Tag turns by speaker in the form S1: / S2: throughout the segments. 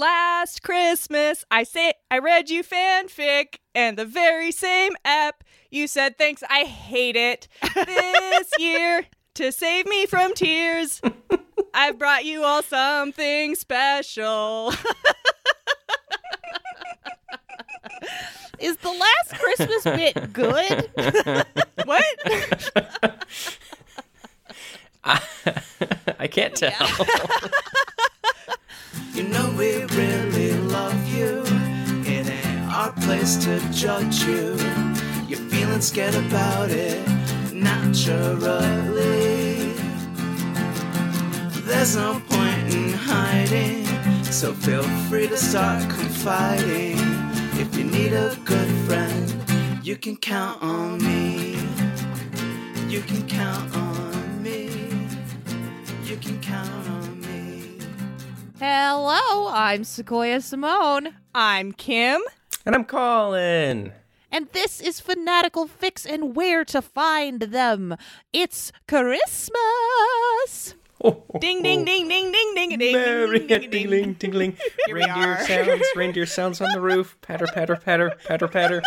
S1: Last Christmas, I say I read you fanfic, and the very same app you said thanks. I hate it. This year, to save me from tears, I've brought you all something special.
S2: Is the last Christmas bit good?
S1: what?
S3: I can't tell.
S4: You know we really love you. It ain't our place to judge you. You're feeling scared about it naturally. There's no point in hiding, so feel free to start confiding. If you need a good friend, you can count on me. You can count on me. You can count on me.
S2: Hello, I'm Sequoia Simone,
S1: I'm Kim.
S3: and I'm Colin.
S2: and this is Fanatical Fix and Where to Find Them. It's Christmas. Oh.
S1: Ding ding ding ding ding ding ding
S3: Merry
S1: ding ding ding.
S3: tingling, tingling.
S1: Here we
S3: Reindeer
S1: are.
S3: sounds, reindeer sounds on the roof. Patter, patter, patter, patter, patter.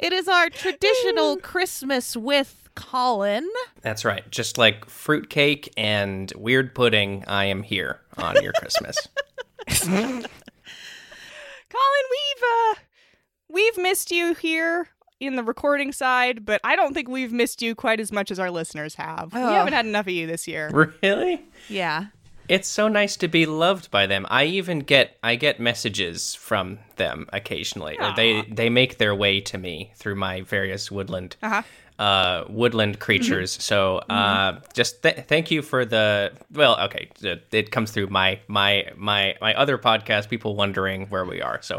S2: It is our traditional Christmas with Colin.
S3: That's right. Just like fruitcake and weird pudding, I am here on your Christmas.
S1: Colin, we've uh we've missed you here in the recording side, but I don't think we've missed you quite as much as our listeners have. We
S2: Oh.
S1: haven't had enough of you this year.
S3: really?
S2: Yeah.
S3: It's so nice to be loved by them. I even get I get messages from them occasionally. Or They they make their way to me through my various woodland
S1: Uh-huh.
S3: Uh, woodland creatures. So uh, just th- thank you for the well. Okay, it- it comes through my my my my other podcast. People wondering where we are. So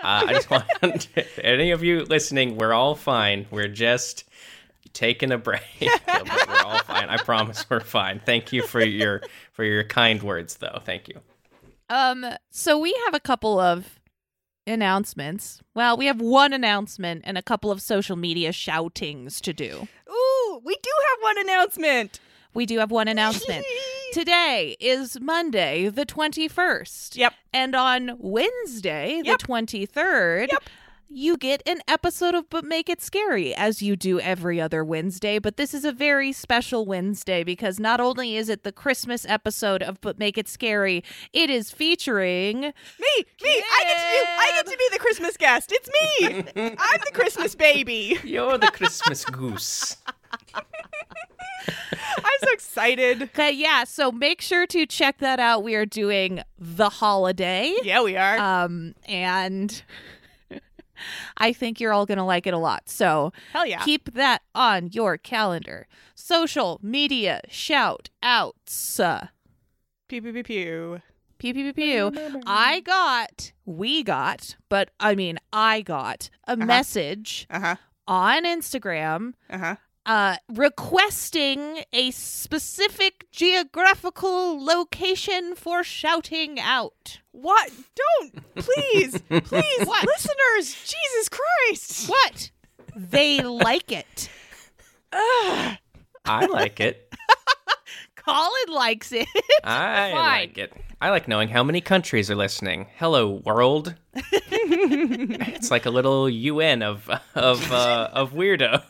S3: uh, I just want any of you listening. We're all fine. We're just taking a break. we're all fine. I promise we're fine. Thank you for your for your kind words, though. Thank you.
S2: Um, so we have a couple of announcements. Well, we have one announcement and a couple of social media shoutings to do.
S1: Ooh, we do have one announcement.
S2: We do have one announcement. Today is Monday, the 21st.
S1: Yep.
S2: And on Wednesday,
S1: Yep.
S2: the 23rd,
S1: Yep.
S2: You get an episode of But Make It Scary, as you do every other Wednesday. But this is a very special Wednesday because not only is it the Christmas episode of But Make It Scary, it is featuring.
S1: Me, me, I get to be I get to be the Christmas guest. It's me. I'm the Christmas baby.
S3: You're the Christmas goose.
S1: I'm so excited.
S2: Okay, yeah, so make sure to check that out. We are doing The Holiday.
S1: Yeah, we are.
S2: Um, and I think you're all going to like it a lot. So
S1: Hell yeah.
S2: keep that on your calendar. Social media shout outs.
S1: Pew pew pew pew.
S2: Pew, pew, pew, pew. I got, we got, but I mean, I got a message
S1: Uh-huh.
S2: on Instagram
S1: Uh-huh.
S2: uh, requesting a specific geographical location for shouting out.
S1: What? Don't. Please. Please. What? Listeners, Jesus Christ.
S2: What? they like it.
S3: I like it.
S2: Colin likes it.
S3: I
S2: Fine.
S3: like it. I like knowing how many countries are listening. Hello, world. it's like a little UN of of uh, of weirdos.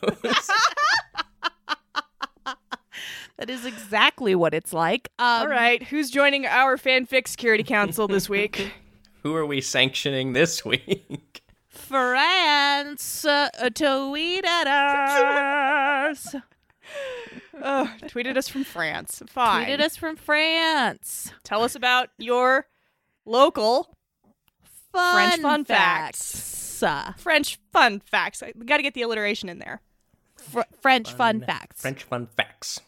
S2: That is exactly what it's like. Um,
S1: All right, who's joining our fanfic security council this week?
S3: Who are we sanctioning this week?
S2: France, uh, tweet at us.
S1: Oh, tweeted us from France. Fine.
S2: Tweeted us from France.
S1: Tell us about your local
S2: Fun
S1: French fun
S2: facts. Uh,
S1: French fun facts. We got to get the alliteration in there.
S2: fr- French fun facts.
S3: French fun facts.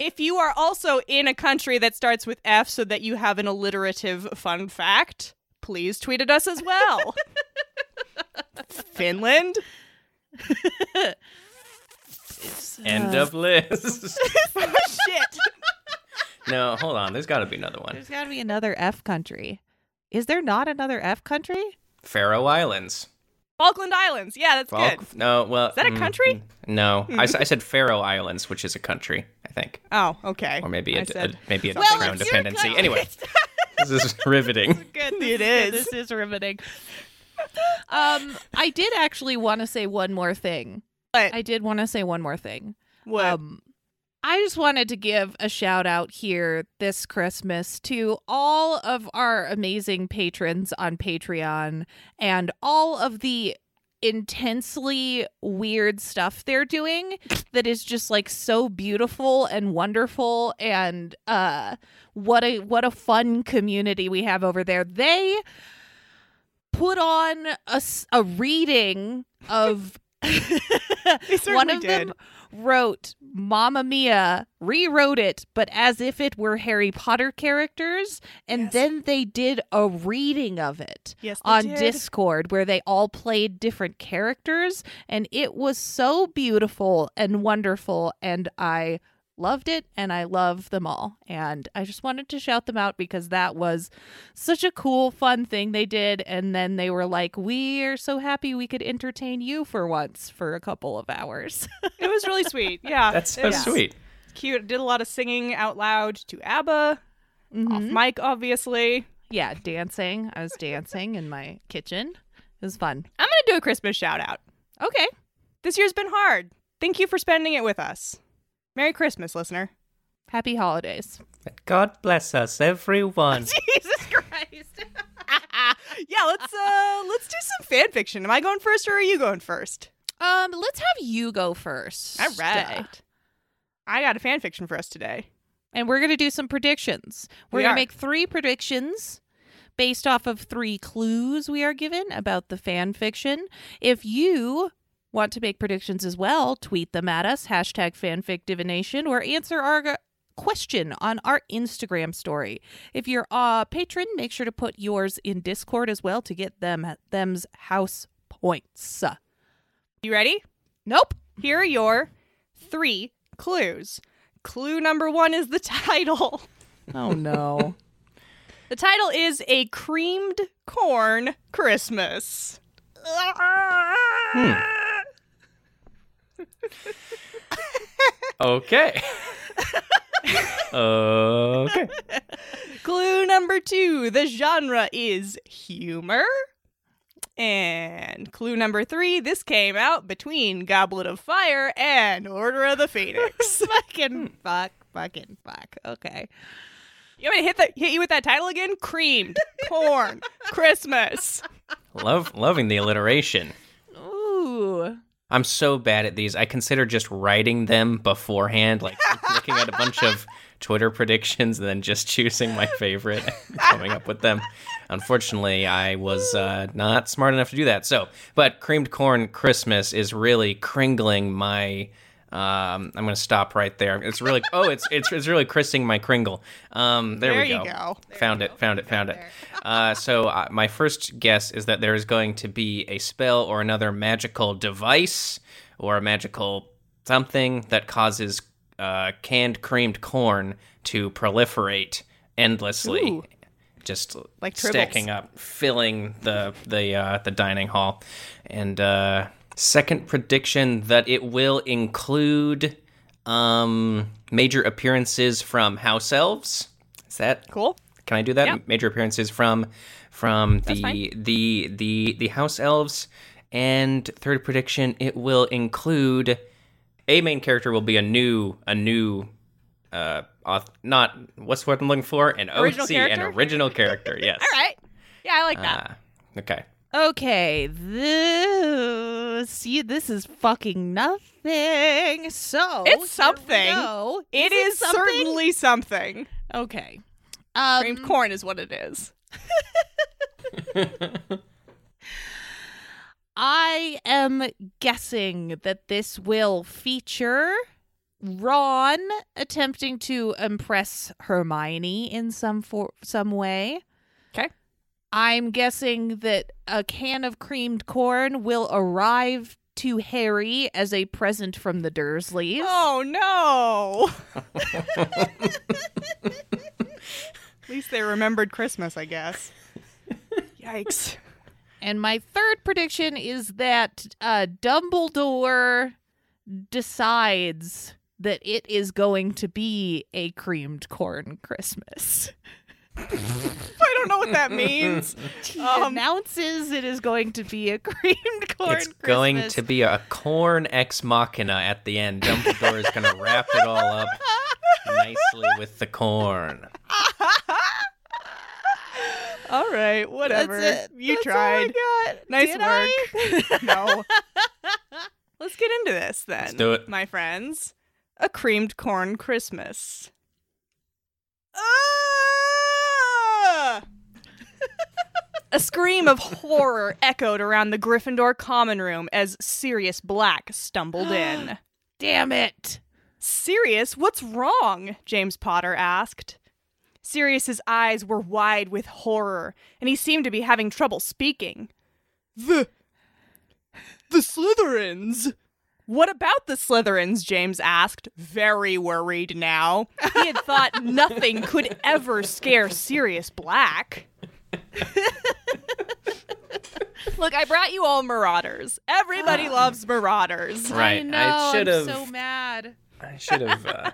S1: If you are also in a country that starts with F so that you have an alliterative fun fact, please tweet at us as well. Finland?
S3: End of list.
S1: Oh, shit.
S3: no, hold on. There's got to be another one.
S2: There's got to be another F country. Is there not another F country?
S3: Faroe Islands.
S1: Falkland Islands. Yeah, that's
S3: Falk-
S1: good.
S3: No, well, is
S1: that a country?
S3: No, I said Faroe Islands, which is a country, I think,
S1: Oh, okay.
S3: or maybe a,
S1: I said-
S3: a- maybe a
S2: Well,
S3: crown dependency.
S2: country.
S3: Anyway, this is riveting.
S2: Good.
S1: It
S2: This
S1: is.
S2: This is riveting. um, I did actually want to say one more thing.
S1: What?
S2: I did want to say one more thing.
S1: What?
S2: Um, I just wanted to give a shout out here this Christmas to all of our amazing patrons on Patreon and all of the intensely weird stuff they're doing that is just like so beautiful and wonderful and uh what a what a fun community we have over there. They put on a, a reading of one of
S1: did.
S2: them wrote Mamma Mia, rewrote it, but as if it were Harry Potter characters, and
S1: Yes.
S2: then they did a reading of it
S1: Yes,
S2: on
S1: did.
S2: Discord where they all played different characters, and it was so beautiful and wonderful, and I loved it and I love them all. And I just wanted to shout them out because that was such a cool, fun thing they did. And then they were like, We are so happy we could entertain you for once for a couple of hours.
S1: It was really sweet. Yeah,
S3: That's so
S1: it
S3: sweet.
S1: Cute. Did a lot of singing out loud to ABBA. Off
S2: Mhm.
S1: mic, obviously.
S2: Yeah, dancing. I was dancing in my kitchen. It was fun.
S1: I'm gonna do a Christmas shout out.
S2: Okay.
S1: This year's been hard. Thank you for spending it with us. Merry Christmas, listener.
S2: Happy holidays.
S3: God bless us, everyone.
S1: Jesus Christ. yeah, let's uh let's do some fan fiction. Am I going first or are you going first?
S2: Um, let's have you go first.
S1: All right. I got a fan fiction for us today.
S2: And we're going to do some predictions. We're
S1: We
S2: going
S1: are.
S2: to make three predictions based off of three clues we are given about the fan fiction. If you want to make predictions as well, tweet them at us, hashtag fanfic divination, or answer our question on our Instagram story. If you're a patron, make sure to put yours in Discord as well to get them at them's house points.
S1: You ready?
S2: Nope.
S1: Here are your three clues. Clue number one is the title.
S2: Oh no.
S1: The title is A Creamed Corn Christmas. Hmm.
S3: Okay. okay.
S1: Clue number two the genre is humor. And clue number three this came out between Goblet of Fire and Order of the Phoenix.
S2: fucking hmm. fuck, fucking fuck. Okay.
S1: you want me to hit, the, hit you with that title again? Creamed Corn Christmas.
S3: Love loving the alliteration.
S2: Ooh.
S3: I'm so bad at these. I consider just writing them beforehand, like looking at a bunch of Twitter predictions and then just choosing my favorite coming up with them. Unfortunately, I was uh, not smart enough to do that. So, but creamed corn Christmas is really cringling my. Um, I'm gonna stop right there. It's really oh, it's it's it's really christening my kringle. Um, there,
S1: There
S3: we go.
S1: go.
S3: Found it, found it, found it. Uh, so uh, my first guess is that there is going to be a spell or another magical device or a magical something that causes uh, canned creamed corn to proliferate endlessly,
S1: Ooh.
S3: just
S1: Like tribbles.
S3: stacking up, filling the the uh, the dining hall. And uh, second prediction that it will include um, major appearances from house elves. Is that
S1: Cool.
S3: can I do that?
S1: Yeah.
S3: Major appearances from from the the the the house elves. And third prediction, it will include a main character will be a new a new uh auth- not what's what I'm looking for an
S1: Original
S3: OC an original character. Yes.
S1: All right. Yeah, I like that.
S3: Uh, okay.
S2: Okay, this this is fucking nothing. So
S1: It's
S2: we go.
S1: it is
S2: something?
S1: certainly something.
S2: okay. Um,
S1: Creamed corn is what it is.
S2: I am guessing that this will feature Ron attempting to impress Hermione in some for some way.
S1: 'Kay.
S2: I'm guessing that a can of creamed corn will arrive to Harry as a present from the Dursleys.
S1: Oh no. At least they remembered Christmas, I guess. Yikes.
S2: And my third prediction is that uh, Dumbledore decides that it is going to be a creamed corn Christmas.
S1: I don't know what that means.
S2: He
S1: Um,
S2: announces it is going to be a creamed corn
S3: it's going to be a corn ex machina at the end. Dumbledore is going to wrap it all up nicely with the corn.
S1: All right, whatever.
S2: That's it.
S1: You
S2: That's all
S1: tried.
S2: I got.
S1: Nice
S2: Did I?
S1: work. no. Let's get into this then.
S3: Let's do it.
S1: My friends. A creamed corn Christmas. Ah! A scream of horror echoed around the Gryffindor common room as Sirius Black stumbled in.
S2: Damn it.
S1: Sirius, what's wrong? James Potter asked. Sirius's eyes were wide with horror, and he seemed to be having trouble speaking. The the Slytherins. What about the Slytherins? James asked, very worried now. He had thought nothing could ever scare Sirius Black. Look, I brought you all Marauders. Everybody loves Marauders.
S3: Right.
S2: I know.
S3: should
S2: I'm
S3: have.
S2: so mad.
S3: I should have. Uh,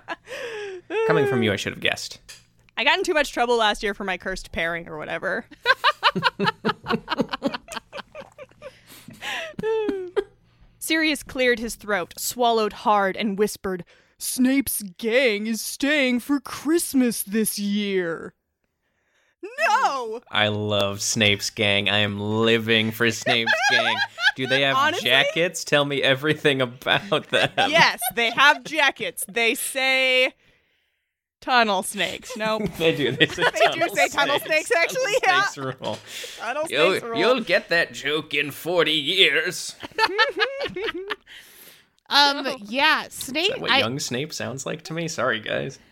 S3: coming from you, I should have guessed.
S1: I got in too much trouble last year for my cursed pairing or whatever. Sirius cleared his throat, swallowed hard, and whispered, Snape's gang is staying for Christmas this year. No!
S3: I love Snape's gang. I am living for Snape's gang. Do they have
S1: Honestly?
S3: jackets? Tell me everything about them.
S1: yes, they have jackets. They say tunnel snakes. Nope.
S3: they do. They, say
S1: They do say tunnel snakes, actually,
S3: Tunnel
S1: yeah.
S3: snakes rule.
S1: Tunnel
S3: You'll,
S1: snakes rule.
S3: you'll get that joke in 40 years.
S2: Um, yeah, Snape.
S3: Is that what
S2: I,
S3: young Snape sounds like to me? Sorry, guys.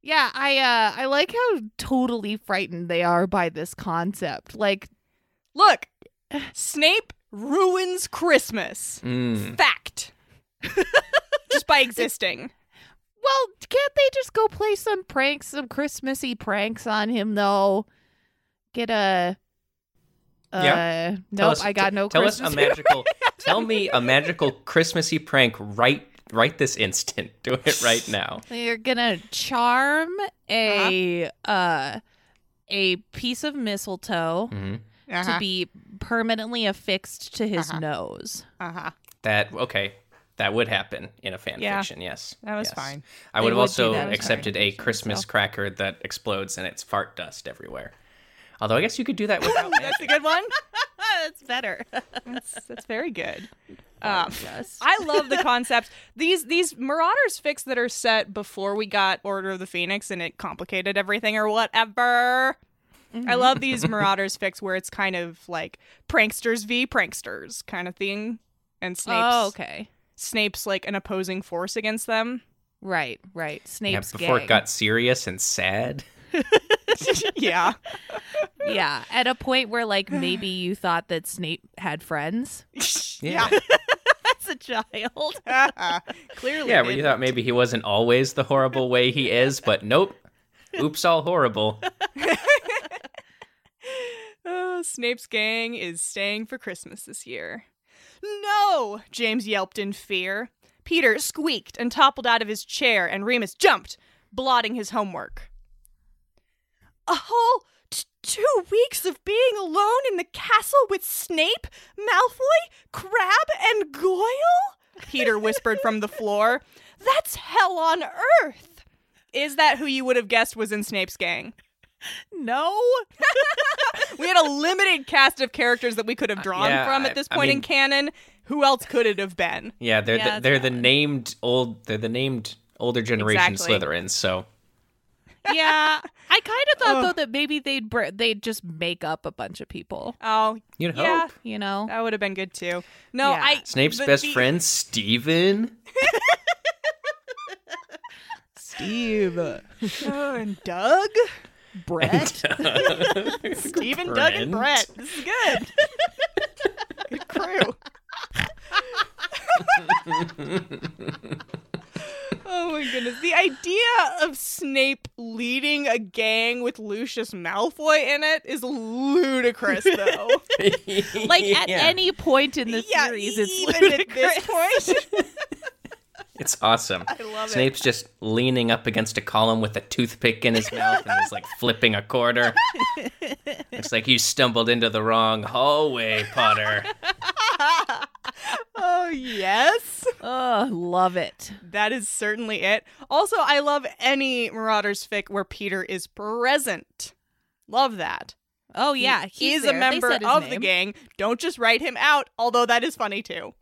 S2: yeah, I uh, I like how totally frightened they are by this concept. Like,
S1: Look, Snape ruins Christmas.
S3: Mm.
S1: Fact. Just by existing.
S2: well, can't they just go play some pranks, some Christmassy pranks on him though? Get a. Uh,
S3: Yeah.
S2: Nope,
S3: us-
S2: I got
S3: t-
S2: no
S3: Tell
S2: Christmas.
S3: us a magical. tell me a magical Christmassy prank right right this instant. Do it right now.
S2: You're gonna charm a uh a piece of mistletoe
S3: hmm
S2: to be permanently affixed to his
S1: Uh-huh.
S2: nose.
S1: uh-huh.
S3: That okay. That would happen in a fan
S1: Yeah.
S3: fiction. Yes,
S1: That was
S3: Yes.
S1: fine.
S3: I
S2: They
S3: would have also accepted a Christmas
S2: so.
S3: cracker that explodes and it's fart dust everywhere. Although I guess you could do that without
S1: That's
S3: magic.
S1: a good one.
S2: That's better.
S1: That's, that's very good. Um,
S2: yes.
S1: I love the concept. These these Marauders fics that are set before we got Order of the Phoenix and it complicated everything or whatever. I love these Marauders fics where it's kind of like pranksters v pranksters kind of thing, and Snape's
S2: oh, okay.
S1: Snape's like an opposing force against them.
S2: Right, right.
S3: Yeah,
S2: Snape's
S3: before
S2: gang.
S3: it got serious and sad.
S1: yeah,
S2: yeah, at a point where like maybe you thought that Snape had friends
S3: Yeah.
S2: as a child.
S1: Clearly,
S3: Yeah, where you thought maybe he wasn't always the horrible way he is, but nope. Oops, all horrible.
S1: Uh, Snape's gang is staying for Christmas this year. No! James yelped in fear. Peter squeaked and toppled out of his chair, and Remus jumped, blotting his homework. A whole t- two weeks of being alone in the castle with Snape, Malfoy, Crabbe, and Goyle? Peter whispered from the floor. That's hell on earth! Is that who you would have guessed was in Snape's gang?
S2: No.
S1: We had a limited cast of characters that we could have drawn
S3: yeah,
S1: from at this
S3: I
S1: point in
S3: mean-
S1: canon. Who else could it have been?
S3: Yeah, they're
S2: Yeah,
S3: the, they're the named old they're the named older generation
S1: Exactly.
S3: Slytherins. So
S2: Yeah, I kind of thought
S1: Ugh.
S2: though that maybe they'd br- they'd just make up a bunch of people.
S1: Oh,
S3: you'd
S1: Yeah.
S3: hope
S2: You know.
S1: that would have been good too. No,
S2: Yeah.
S1: I
S3: Snape's
S1: the-
S3: best
S1: the-
S3: friend Steven.
S2: Steve,
S1: Oh, and Doug,
S2: Brett.
S1: Uh, Stephen, Doug, and Brett. This is good. good crew. oh my goodness. The idea of Snape leading a gang with Lucius Malfoy in it is ludicrous, though.
S2: like at
S3: Yeah.
S2: any point in the
S1: yeah,
S2: series, it's
S1: even at
S2: ludicrous.
S1: this point.
S3: It's awesome.
S1: I love it.
S3: Snape's just leaning up against a column with a toothpick in his mouth and he's like flipping a quarter. Looks like you stumbled into the wrong hallway, Potter.
S1: Oh, yes.
S2: Oh, love it.
S1: That is certainly it. Also, I love any Marauders fic where Peter is present. Love that.
S2: Oh yeah,
S1: he
S2: he's
S1: is a member
S2: said his
S1: of the gang. Don't just write him out, although that is funny too.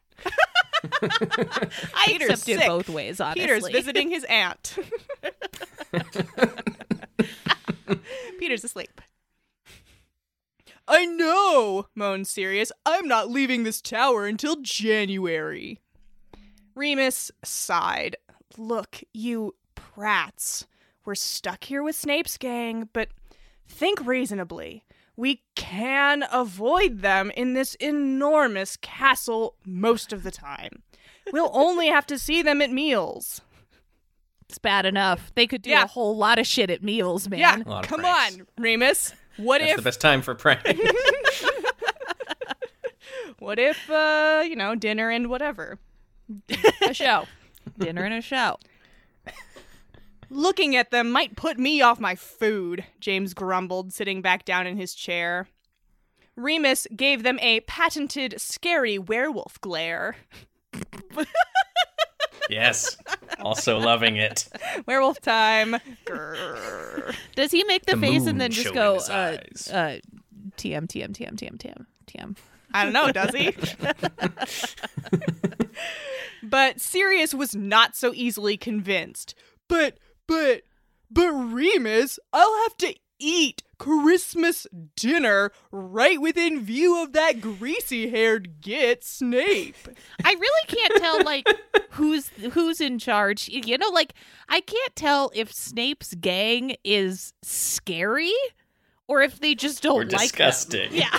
S2: I
S1: Peter's
S2: accept it both ways. Honestly,
S1: Peter's visiting his aunt. Peter's asleep. I know, moaned Sirius. I'm not leaving this tower until January. Remus sighed. Look, you prats. We're stuck here with Snape's gang, but think reasonably. We can avoid them in this enormous castle most of the time. We'll only have to see them at meals.
S2: It's bad enough. They could do
S1: Yeah.
S2: a whole lot of shit at meals, man.
S1: Yeah,
S3: A lot of
S1: come
S3: pranks.
S1: on, Remus. What
S3: That's
S1: if
S3: the best time for prank.
S1: what if uh, you know, dinner and whatever. A show.
S2: Dinner and a show.
S1: Looking at them might put me off my food, James grumbled, sitting back down in his chair. Remus gave them a patented scary werewolf glare.
S3: yes. Also loving it.
S1: Werewolf time. Grrr.
S2: Does he make the,
S3: The
S2: face and then just go uh, uh, TM TM TM TM TM TM?
S1: I don't know, does he? but Sirius was not so easily convinced. But, but, but Remus, I'll have to eat Christmas dinner right within view of that greasy haired git Snape.
S2: I really can't tell like who's who's in charge. You know, like I can't tell if Snape's gang is scary or if they just don't
S3: Or
S2: like them.
S3: disgusting.
S2: Yeah.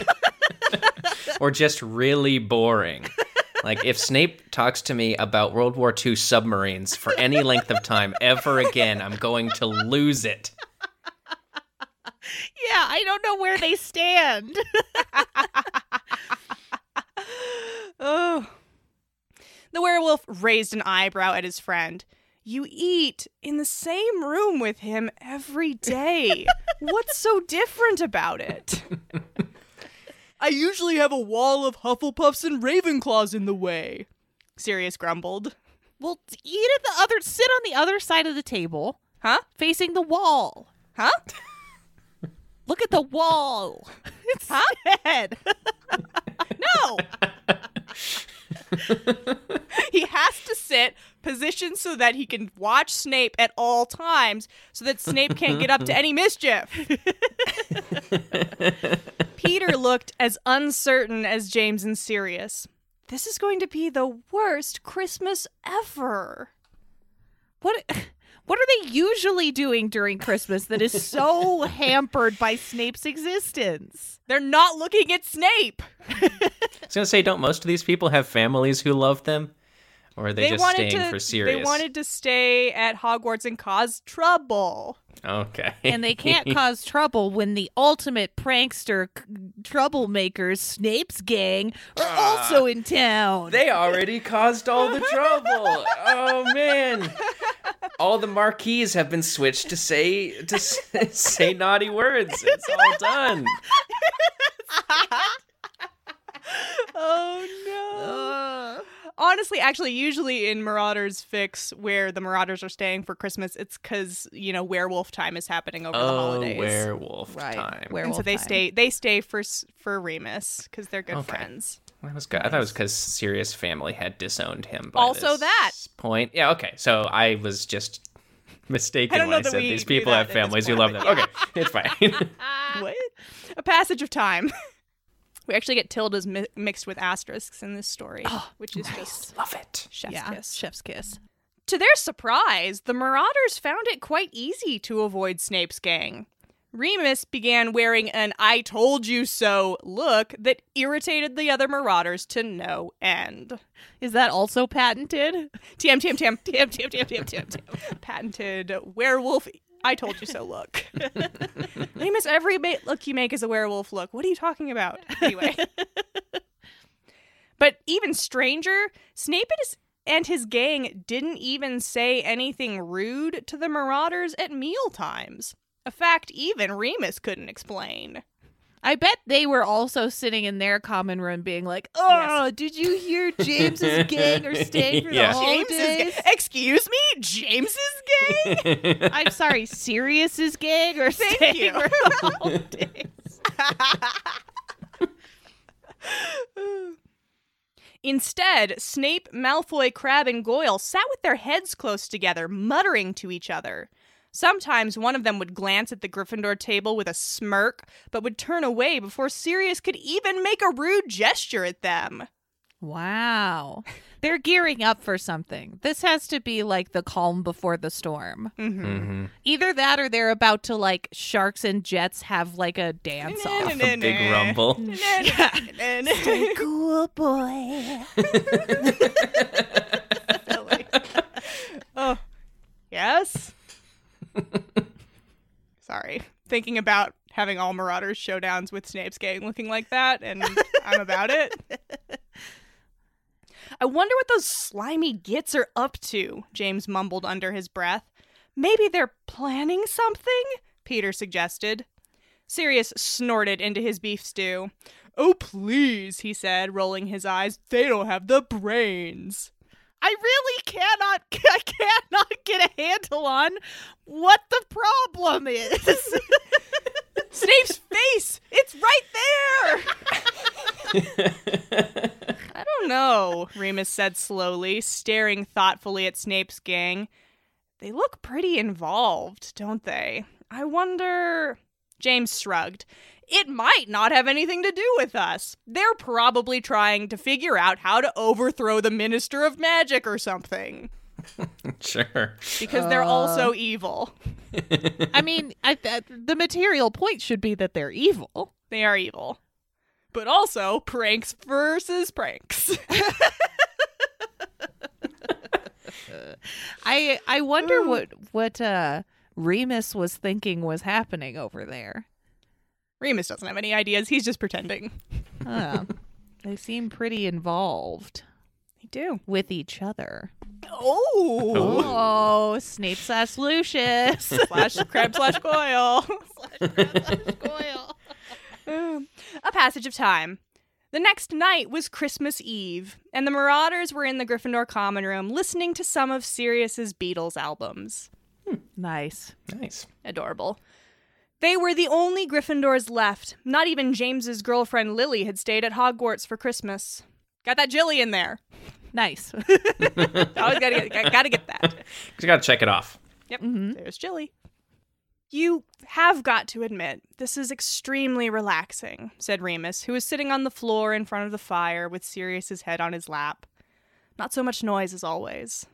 S3: or just really boring. Like if Snape talks to me about World War II submarines for any length of time ever again, I'm going to lose it.
S2: Yeah, I don't know where they stand.
S1: Oh. The werewolf raised an eyebrow at his friend. You eat in the same room with him every day. What's so different about it? I usually have a wall of Hufflepuffs and Ravenclaws in the way, Sirius grumbled.
S2: well, eat at the other sit on the other side of the table,
S1: Huh?
S2: facing the wall.
S1: Huh?
S2: Look at the wall. Instead.
S1: No! he has to sit positioned so that he can watch Snape at all times so that Snape can't get up to any mischief. Peter looked as uncertain as James and Sirius. This is going to be the worst Christmas ever.
S2: What what are they usually doing during Christmas that is so hampered by Snape's existence?
S1: They're not looking at Snape.
S3: I was gonna say, don't most of these people have families who love them, or are they, just
S1: wanted
S3: staying
S1: to
S3: for serious?
S1: they wanted to stay at Hogwarts and cause trouble.
S3: Okay,
S2: And they can't cause trouble when the ultimate prankster c- troublemakers, Snape's gang, are ah, also in town.
S3: They already caused all the trouble. Oh man. All the marquees have been switched to say to say naughty words. It's all done.
S1: Oh no. Honestly, actually, usually in Marauders fics where the Marauders are staying for Christmas, it's because you know werewolf time is happening over the
S3: Oh,
S1: holidays.
S3: werewolf
S2: Right,
S3: time.
S2: where-
S1: and so they
S2: time.
S1: stay. They stay for for Remus because they're good
S3: Okay.
S1: friends.
S3: That was good. I thought it was because Sirius family had disowned him. By
S1: Also
S3: this
S1: that.
S3: point. Yeah. Okay. So I was just mistaken
S1: I
S3: when I said these people have families who love
S1: but
S3: them. Okay, it's fine.
S1: what? A passage of time. We actually get tildes mi- mixed with asterisks in this story, oh, which is just
S3: love it.
S1: chef's
S2: yeah,
S1: kiss.
S2: chef's kiss.
S1: To their surprise, the Marauders found it quite easy to avoid Snape's gang. Remus began wearing an I told you so look that irritated the other Marauders to no end.
S2: Is that also patented?
S1: TM, TM, TM, TM, TM, TM, TM, TM, TM. Patented werewolf I told you so look. Remus, every ma- look you make is a werewolf look. What are you talking about? Anyway. but even stranger, Snape is and his gang didn't even say anything rude to the Marauders at meal times. A fact even Remus couldn't explain.
S2: I bet they were also sitting in their common room being like, oh, did you hear James's gang are staying for
S3: Yeah.
S2: the holidays?
S1: gang. Excuse me? James's gang?
S2: I'm sorry, Sirius's gang are
S1: Thank
S2: staying
S1: you.
S2: for the holidays.
S1: Instead, Snape, Malfoy, Crabbe, and Goyle sat with their heads close together, muttering to each other. Sometimes one of them would glance at the Gryffindor table with a smirk, but would turn away before Sirius could even make a rude gesture at them.
S2: Wow. They're gearing up for something. This has to be like the calm before the storm.
S1: Mm-hmm.
S3: hmm
S2: Either that or they're about to like sharks and jets have like a dance off.
S3: A big rumble.
S2: cool boy.
S1: Oh, yes. Sorry, thinking about having all Marauders showdowns with Snape's gang looking like that, and I'm about it. I wonder what those slimy gits are up to. James mumbled under his breath. Maybe they're planning something. Peter suggested. Sirius snorted into his beef stew. Oh, please, he said, rolling his eyes. They don't have the brains.
S2: I really cannot I cannot get a handle on what the problem is.
S1: Snape's face! It's right there! I don't know, Remus said slowly, staring thoughtfully at Snape's gang. They look pretty involved, don't they? I wonder. James shrugged. It might not have anything to do with us. They're probably trying to figure out how to overthrow the Minister of Magic or something.
S3: Sure.
S1: Because they're also evil.
S2: I mean, I, th- the material point should be that they're evil.
S1: They are evil. But also pranks versus pranks.
S2: I I wonder what what uh Remus was thinking was happening over there.
S1: Remus doesn't have any ideas. He's just pretending.
S2: Huh. they seem pretty involved
S1: They do.
S2: with each other.
S1: Oh.
S2: Oh, Snape slash Lucius.
S1: slash Crabbe slash Goyle. Um, A passage of time. The next night was Christmas Eve, and the Marauders were in the Gryffindor common room listening to some of Sirius's Beatles albums.
S2: nice.
S3: Nice.
S1: Adorable. They were the only Gryffindors left. Not even James's girlfriend Lily had stayed at Hogwarts for Christmas. Got that Jilly in there.
S2: Nice.
S1: I always gotta get, gotta get that.
S3: You gotta check it off.
S1: Yep,
S2: Mhm.
S1: there's Jilly. You have got to admit, this is extremely relaxing, said Remus, who was sitting on the floor in front of the fire with Sirius's head on his lap. Not so much noise as always.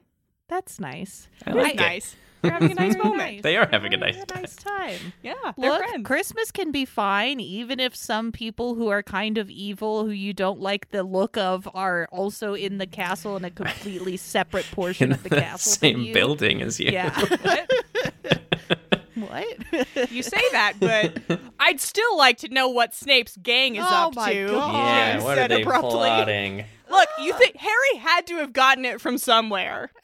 S2: That's nice.
S3: I like it.
S1: nice. They're having a nice
S2: mm-hmm.
S1: moment.
S3: They are having a
S2: They're
S3: nice
S2: nice time.
S1: Yeah, they're
S2: Look,
S1: friends.
S2: Christmas can be fine, even if some people who are kind of evil, who you don't like the look of, are also in the castle in a completely separate portion
S3: In
S2: of the
S3: the
S2: castle.
S3: same
S2: you.
S3: building as you.
S2: Yeah.
S1: What?
S2: what?
S1: You say that, but I'd still like to know what Snape's gang is
S2: Oh
S1: up
S2: my
S1: to.
S2: God.
S3: Yeah,
S1: James
S3: what
S1: said
S3: are they
S1: abruptly.
S3: plotting?
S1: Look, you think Harry had to have gotten it from somewhere.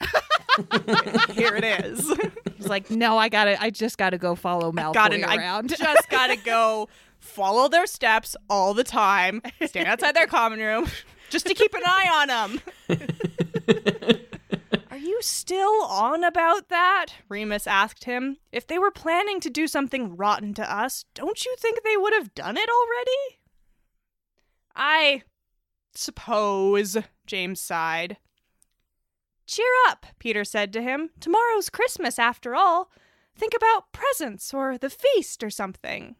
S1: Here it is.
S2: He's like, no, I gotta, I just gotta go follow Malfoy
S1: gotta,
S2: around.
S1: I just gotta go follow their steps all the time, stand outside their common room, just to keep an eye on them. Are you still on about that? Remus asked him. If they were planning to do something rotten to us, don't you think they would have done it already? I suppose, James sighed. Cheer up, Peter said to him. Tomorrow's Christmas, after all. Think about presents or the feast or something.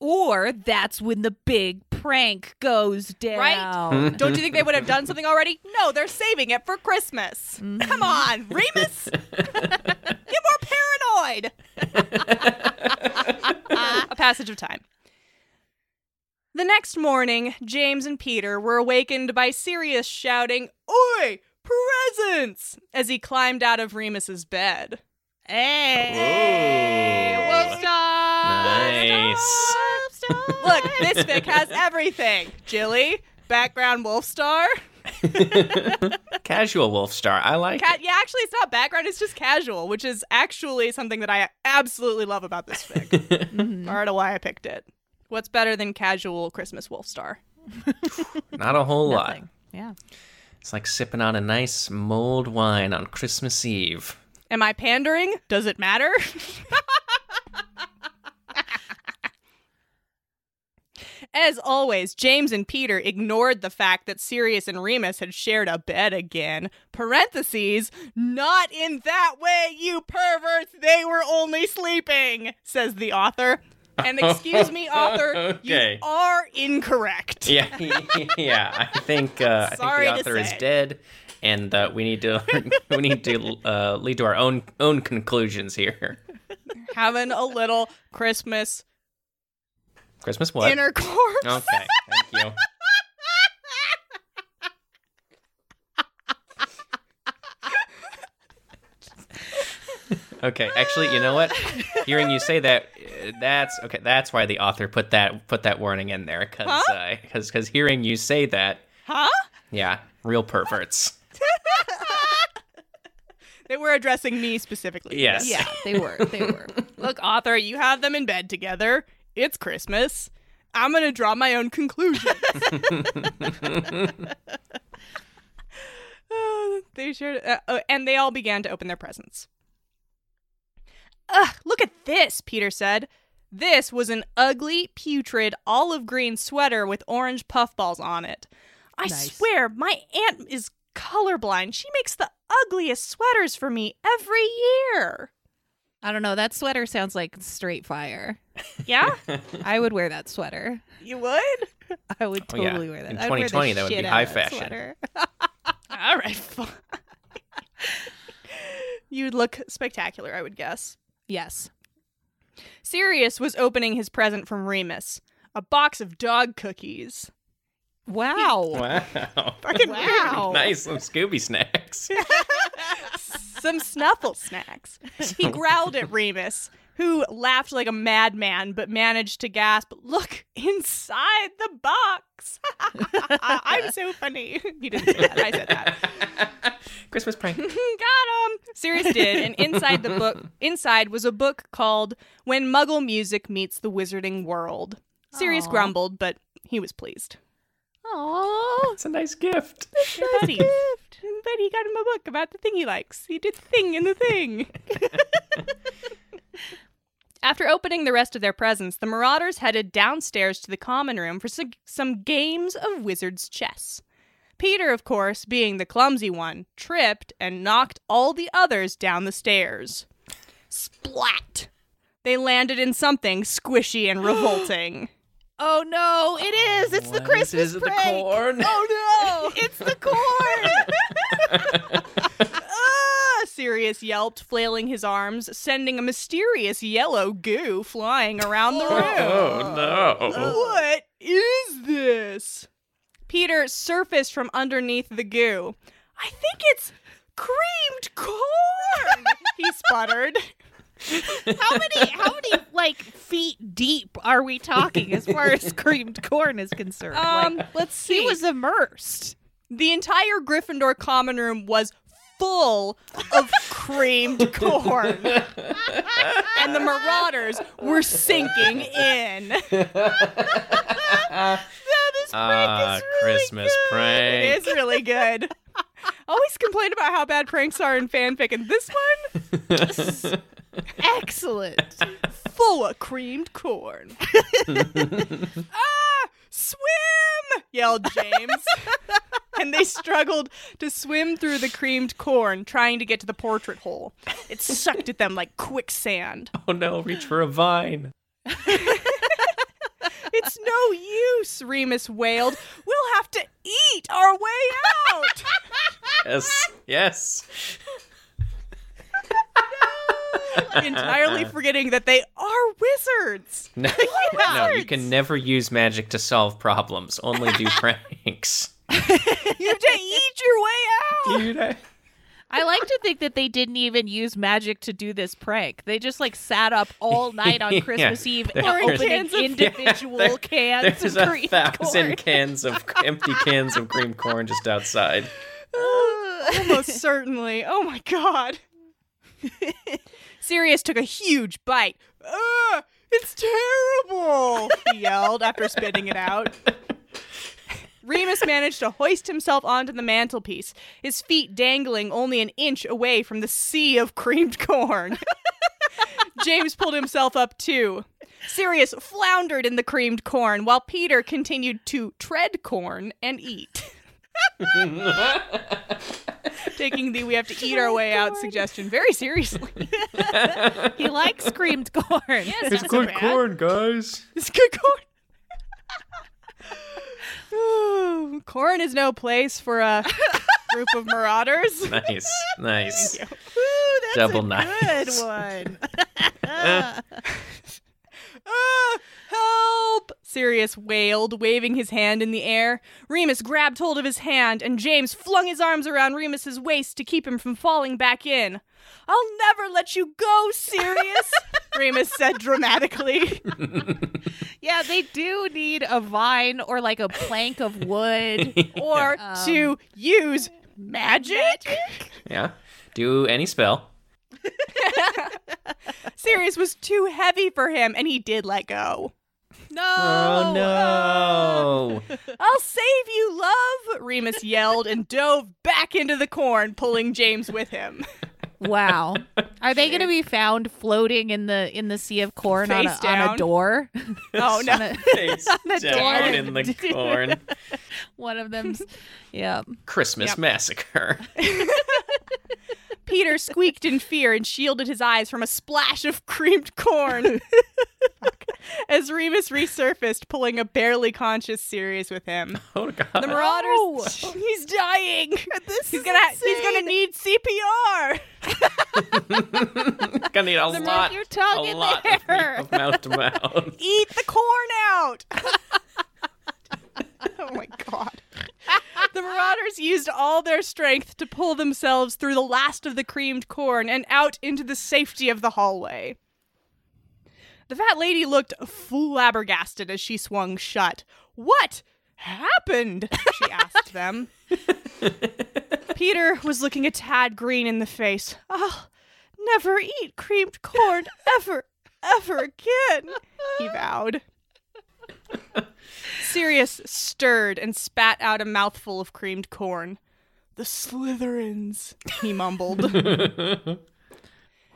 S2: or that's when the big prank goes down.
S1: Right? Don't you think they would have done something already? No, they're saving it for Christmas. Mm-hmm. Come on, Remus! Get more paranoid! A passage of time. The next morning, James and Peter were awakened by Sirius shouting, Oi! Presents! as he climbed out of Remus's bed.
S2: Hey,
S3: Ooh.
S2: Wolf Star!
S3: Nice.
S2: Wolf Star!
S1: Look, this fic has everything. Jilly, background wolf star.
S3: Casual wolf star. I like
S1: Ca-
S3: it.
S1: yeah, actually, it's not background. It's just casual, which is actually something that I absolutely love about this fic. I don't know why I picked it. What's better than casual Christmas wolf star?
S3: Not a whole lot.
S2: Yeah.
S3: It's like sipping on a nice mulled wine on Christmas Eve.
S1: Am I pandering? Does it matter? As always, James and Peter ignored the fact that Sirius and Remus had shared a bed again. Parentheses, not in that way, you perverts. They were only sleeping, says the author. And excuse me, author,
S3: Okay.
S1: you are incorrect.
S3: Yeah, yeah. I think uh, I think the author is dead, and uh, we need to we need to uh, lead to our own own conclusions here.
S1: Having a little Christmas
S3: Christmas what?
S1: intercourse.
S3: Okay, thank you. Okay, actually, you know what? Hearing you say that, uh, that's okay. That's why the author put that put that warning in there, because
S1: Huh?
S3: because because hearing you say that,
S1: Huh?
S3: yeah, real perverts.
S1: They were addressing me specifically.
S3: Yes.
S2: Yeah, they were. They were.
S1: Look, author, you have them in bed together. It's Christmas. I'm going to draw my own conclusions. Uh, they shared, uh, uh, and they all began to open their presents. Ugh, look at this, Peter said. This was an ugly, putrid, olive green sweater with orange puffballs on it. I
S2: Nice.
S1: swear, my aunt is colorblind. She makes the ugliest sweaters for me every year.
S2: I don't know. That sweater sounds like straight fire.
S1: Yeah?
S2: I would wear that sweater.
S1: you would?
S2: I would
S3: Oh, yeah.
S2: totally wear that.
S3: In
S2: I'd
S3: 2020, that would be
S2: out
S3: high
S2: of
S3: fashion.
S2: sweater.
S1: All right. You'd look spectacular, I would guess.
S2: Yes.
S1: Sirius was opening his present from Remus a box of dog cookies.
S2: Wow.
S3: Wow,
S1: Fucking
S2: Wow.
S3: nice, some Scooby snacks.
S1: Some snuffle snacks. He growled at Remus, who laughed like a madman but managed to gasp, Look inside the box. I'm so funny. You didn't say that. I said that.
S3: Christmas prank.
S1: Got him. Sirius did, and inside the book, inside was a book called "When Muggle Music Meets the Wizarding World." Sirius
S2: Aw.
S1: grumbled, but he was pleased.
S2: Oh.
S3: It's a nice gift.
S1: Fuzzy. But he got him a book about the thing he likes. He did the thing in the thing. After opening the rest of their presents, the Marauders headed downstairs to the common room for some, some games of wizard's chess. Peter, of course, being the clumsy one, tripped and knocked all the others down the stairs. Splat! They landed in something squishy and revolting.
S2: Oh no, it is. It's the Christmas
S3: is it, the
S2: prank.
S3: corn?
S2: Oh no, it's the corn.
S1: Sirius yelped, flailing his arms, sending a mysterious yellow goo flying around the room.
S3: Oh no!
S1: What is this? Peter surfaced from underneath the goo. I think it's creamed corn, he sputtered.
S2: how many how many like feet deep are we talking as far as creamed corn is concerned?
S1: Um,
S2: like,
S1: let's see.
S2: he was immersed.
S1: the entire Gryffindor common room was full of creamed corn. and the marauders were sinking in. this
S3: Ah,
S1: prank is really
S3: Christmas
S1: good.
S3: prank.
S1: It is really good. Always complain about how bad pranks are in fanfic, and this one
S2: Excellent.
S1: full of creamed corn. ah, swim! yelled James. and they struggled to swim through the creamed corn, trying to get to the portrait hole. It sucked at them like quicksand.
S3: Oh no! Reach for a vine.
S1: It's no use, Remus wailed. We'll have to eat our way out.
S3: Yes, yes.
S1: Entirely forgetting that they are wizards.
S3: No, no, you can never use magic to solve problems. Only do pranks.
S1: You have to eat your way out.
S3: Dude, I-
S2: I like to think that they didn't even use magic to do this prank. They just like sat up all night on
S3: Yeah.
S2: Christmas Eve and
S1: Pouring cans of-
S2: individual
S3: there-
S2: cans
S3: There's
S2: of
S3: a
S2: creamed
S3: thousand
S2: corn.
S3: cans of empty cans of cream corn just outside.
S1: Almost certainly. Oh my god. Sirius took a huge bite. Ugh, it's terrible, he yelled after spitting it out. Remus managed to hoist himself onto the mantelpiece, his feet dangling only an inch away from the sea of creamed corn. James pulled himself up too. Sirius floundered in the creamed corn while Peter continued to tread corn and eat. Taking the we have to eat our way out suggestion very seriously.
S2: he likes creamed corn.
S1: It's good
S3: corn, guys.
S1: It's good corn. Ooh, corn is no place for a group of marauders.
S3: Nice, nice.
S2: Ooh, that's
S3: Double
S2: a
S3: nice.
S2: good one.
S1: Ah, help! Sirius wailed, waving his hand in the air. Remus grabbed hold of his hand, and James flung his arms around Remus's waist to keep him from falling back in. I'll never let you go, Sirius, Remus said dramatically.
S2: yeah, they do need a vine or like a plank of wood.
S1: Or
S2: Um,
S1: to use magic.
S3: Yeah. Do any spell.
S1: Sirius was too heavy for him, and he did let go.
S2: No.
S3: Oh no.
S1: I'll save you, love! Remus yelled and dove back into the corn, pulling James with him.
S2: Wow. Are they going to be found floating in the in the sea of corn on a, on a door?
S1: Oh
S2: On
S1: no.
S2: a-
S3: Face
S2: the
S3: down
S2: door.
S3: in the corn.
S2: one of them's yeah.
S3: Christmas
S1: Yep.
S3: massacre.
S1: Peter squeaked in fear and shielded his eyes from a splash of creamed corn. As Remus resurfaced, pulling a barely conscious Sirius with him.
S3: Oh god.
S1: The Marauders. He's dying.
S2: This
S1: He's gonna. He's gonna need CPR.
S3: Gonna need a
S2: Stick
S3: lot,
S2: your tongue
S3: a
S2: in
S3: lot
S2: there.
S3: of, of mouth to mouth.
S1: Eat the corn out. oh my god. The Marauders used all their strength to pull themselves through the last of the creamed corn and out into the safety of the hallway. The fat lady looked flabbergasted as she swung shut. What happened? She asked them. Peter was looking a tad green in the face. I'll never eat creamed corn ever, ever again, he vowed. Sirius stirred and spat out a mouthful of creamed corn. The Slytherins, he mumbled.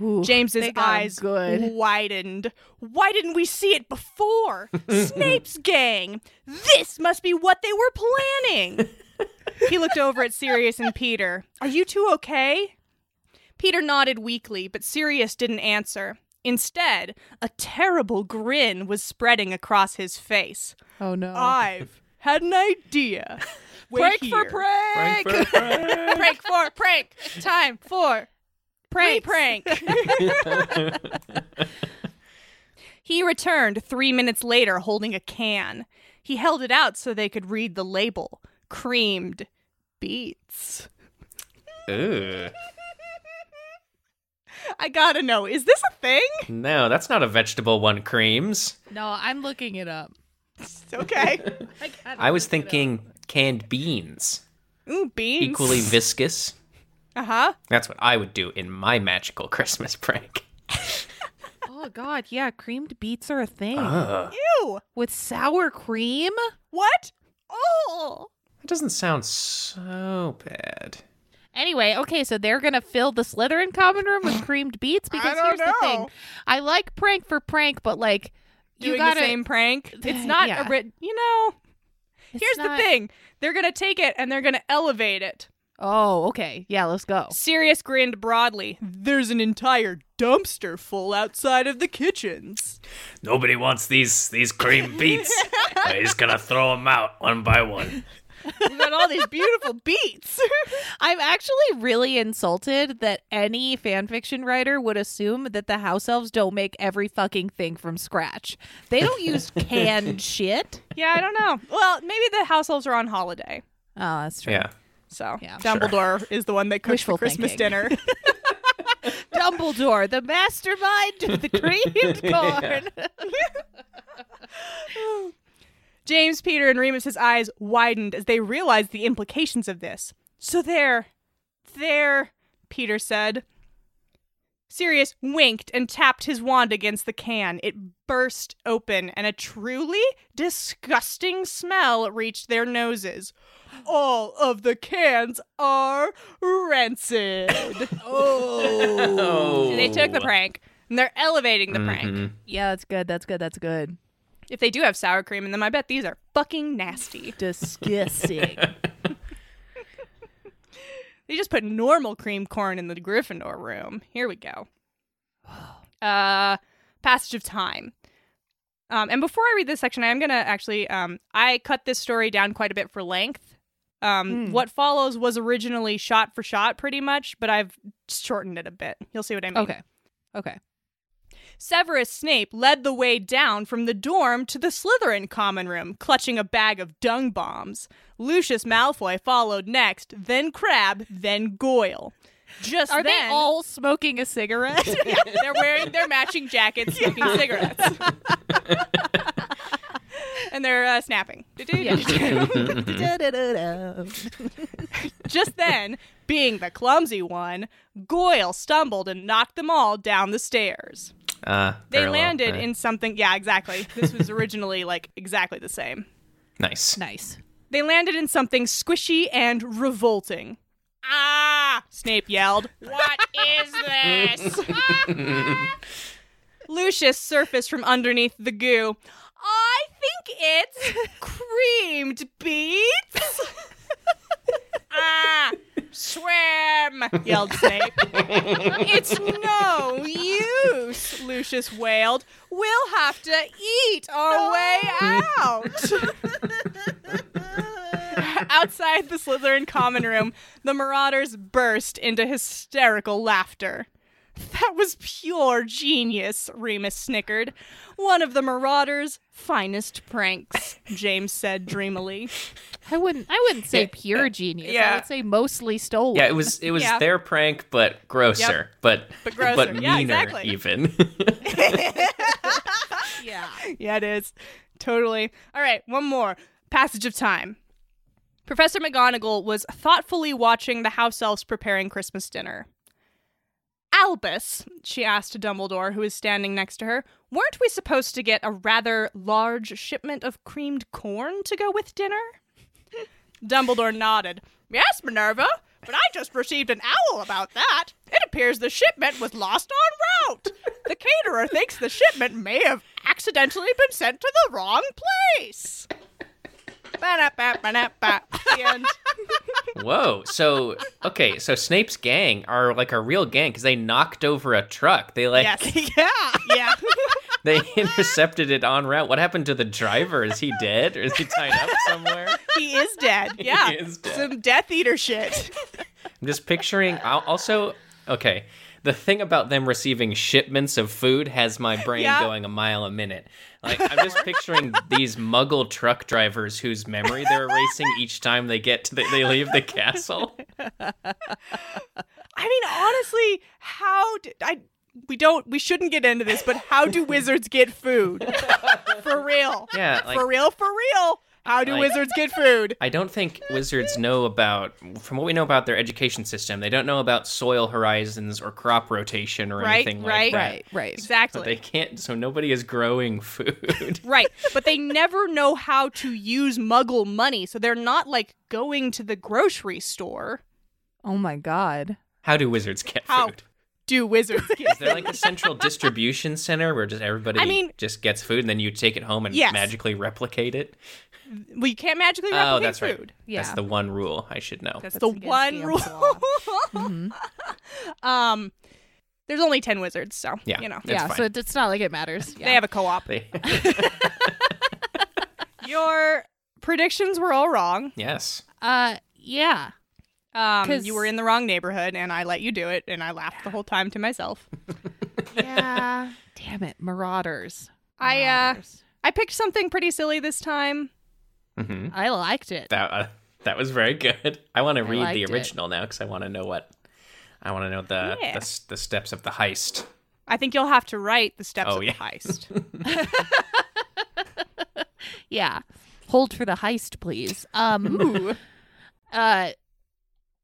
S2: Ooh,
S1: James's
S2: they got 'em
S1: eyes
S2: good.
S1: widened. Why didn't we see it before? Snape's gang. This must be what they were planning. he looked over at Sirius and Peter. Are you two okay? Peter nodded weakly, but Sirius didn't answer. Instead, a terrible grin was spreading across his face.
S2: Oh no.
S1: I've had an idea. Wait
S2: prank for
S1: here.
S2: prank.
S3: For Frank.
S1: prank for prank. Time for
S2: Pranks.
S1: prank. he returned three minutes later holding a can. He held it out so they could read the label creamed beets.
S3: Ooh.
S1: I gotta know, is this a thing?
S3: No, that's not a vegetable one creams.
S2: No, I'm looking it up.
S1: It's okay.
S3: I was thinking canned beans.
S1: Ooh, beans.
S3: Equally viscous.
S1: Uh huh.
S3: That's what I would do in my magical Christmas prank.
S2: Oh god, yeah, creamed beets are a thing.
S3: Ugh.
S1: Ew.
S2: With sour cream?
S1: What? Oh.
S3: That doesn't sound so bad.
S2: Anyway, okay, so they're gonna fill the Slytherin common room with creamed beets because
S1: don't
S2: here's the thing. I like prank for prank, but like you
S1: Doing
S2: gotta
S1: the same prank. It's not
S2: Yeah.
S1: a ri- you know.
S2: it's
S1: Here's
S2: not-
S1: the thing. They're gonna take it and they're gonna elevate it.
S2: Oh, okay. Yeah, let's go.
S1: Sirius grinned broadly. There's an entire dumpster full outside of the kitchens.
S3: Nobody wants these these cream beets. He's gonna throw them out one by one.
S1: We got all these beautiful beets.
S2: I'm actually really insulted that any fanfiction writer would assume that the house elves don't make every fucking thing from scratch. They don't use canned shit.
S1: yeah, I don't know. Well, maybe the house elves are on holiday.
S2: Oh, that's true.
S3: Yeah.
S1: So
S2: Yeah.
S1: Dumbledore is the one that cooks
S2: Wishful
S1: the Christmas
S2: thinking.
S1: dinner.
S2: Dumbledore, the mastermind of the creamed corn.
S1: James, Peter, and Remus's eyes widened as they realized the implications of this. So they're there, Peter said. Sirius winked and tapped his wand against the can. It burst open, and a truly disgusting smell reached their noses. All of the cans are rancid.
S3: Oh.
S1: they took the prank, and they're elevating the prank.
S3: Mhm.
S2: Yeah, that's good. That's good. That's good.
S1: If they do have sour cream in them, I bet these are fucking nasty.
S2: Disgusting.
S1: They just put normal cream corn in the Gryffindor room. Here we go. Uh, passage of time. Um, and before I read this section, I am gonna actually um, I cut this story down quite a bit for length. Um,
S2: Hmm.
S1: What follows was originally shot for shot, pretty much, but I've shortened it a bit. You'll see what I mean.
S2: okay. Okay.
S1: Severus Snape led the way down from the dorm to the Slytherin common room, clutching a bag of dung bombs. Lucius Malfoy followed next, then Crabbe, then Goyle. Just
S2: Are
S1: then,
S2: they all smoking a cigarette?
S1: yeah, they're wearing their matching jackets, smoking cigarettes, and they're uh, snapping. Just then, being the clumsy one, Goyle stumbled and knocked them all down the stairs.
S3: Uh,
S1: They
S3: parallel.
S1: landed
S3: Uh,
S1: in something. Yeah, exactly. This was originally like exactly the same.
S3: nice.
S2: nice.
S1: They landed in something squishy and revolting. Ah! Snape yelled. What is this? Lucius surfaced from underneath the goo. I think it's creamed beets. ah! Swim! yelled Snape. it's no use, Lucius wailed. We'll have to eat our way out. Outside the Slytherin common room, the marauders burst into hysterical laughter. That was pure genius, Remus snickered. One of the marauders' finest pranks, James said dreamily.
S2: I wouldn't. I wouldn't say pure uh, genius.
S1: Yeah.
S2: I would say mostly stolen.
S3: Yeah, it was it was
S1: Yeah.
S3: their prank, but grosser, but
S1: But grosser.
S3: but
S1: Yeah,
S3: meaner
S1: exactly.
S3: even.
S2: yeah.
S1: Yeah, it is. Totally. All right, one more. Passage of time. Professor McGonagall was thoughtfully watching the house elves preparing Christmas dinner. Albus, she asked Dumbledore, who was standing next to her, weren't we supposed to get a rather large shipment of creamed corn to go with dinner? Dumbledore nodded. Yes, Minerva, but I just received an owl about that. It appears the shipment was lost en route. The caterer thinks the shipment may have accidentally been sent to the wrong place. Ba-da-ba-ba-da-ba. The end.
S3: Whoa. So okay, so Snape's gang are like a real gang because they knocked over a truck. They like
S1: Yes. Yeah. Yeah.
S3: they intercepted it on route. What happened to the driver? Is he dead or is he tied up somewhere?
S1: he is dead. Yeah.
S3: is dead.
S1: Some Death Eater shit.
S3: I'm just picturing. Also, okay. The thing about them receiving shipments of food has my brain
S1: Yeah.
S3: going a mile a minute. Like I'm just picturing these Muggle truck drivers whose memory they're erasing each time they get to the, they leave the castle.
S1: I mean, honestly, how did I? We don't. We shouldn't get into this, but how do wizards get food? For real.
S3: Yeah, like
S1: for real. For real. How do
S3: Like-
S1: wizards get food?
S3: I don't think wizards know about, from what we know about their education system, they don't know about soil horizons or crop rotation or
S1: Right,
S3: anything
S1: right.
S3: like that.
S2: Right. Right.
S3: So
S1: Exactly.
S3: they can't. So nobody is growing food.
S1: Right. But they never know how to use muggle money, so they're not like going to the grocery store.
S2: Oh my god.
S3: How do wizards get
S1: How
S3: food?
S1: do wizards get
S3: Is there like a central distribution center where just everybody
S1: I mean-
S3: just gets food and then you take it home and
S1: Yes.
S3: magically replicate it?
S1: Well, you can't magically replicate
S3: Oh, that's right.
S1: food.
S2: Yeah.
S3: That's the one rule I should know.
S1: That's,
S2: That's
S1: the one
S2: the
S1: rule.
S2: Mhm.
S1: um, there's only ten wizards, so
S3: Yeah.
S1: you know
S2: yeah.
S3: fine.
S2: So it- it's not like it matters. Yeah.
S1: they have a co-op.
S3: They-
S1: Your predictions were all wrong.
S3: yes.
S2: Uh. Yeah.
S1: Um,
S2: 'Cause-
S1: you were in the wrong neighborhood, and I let you do it, and I laughed the whole time to myself.
S2: Yeah. Damn it, Marauders.
S1: I uh, I picked something pretty silly this time.
S3: Hmm
S2: I liked it.
S3: That uh, that was very good. I want to read
S2: liked
S3: the
S2: it.
S3: original now because I want to know what. I want to know the,
S1: Yeah.
S3: the the steps of the heist.
S1: I think you'll have to write the steps
S3: Oh,
S1: of
S3: yeah.
S1: the heist.
S2: Yeah. Hold for the heist, please. Um. Uh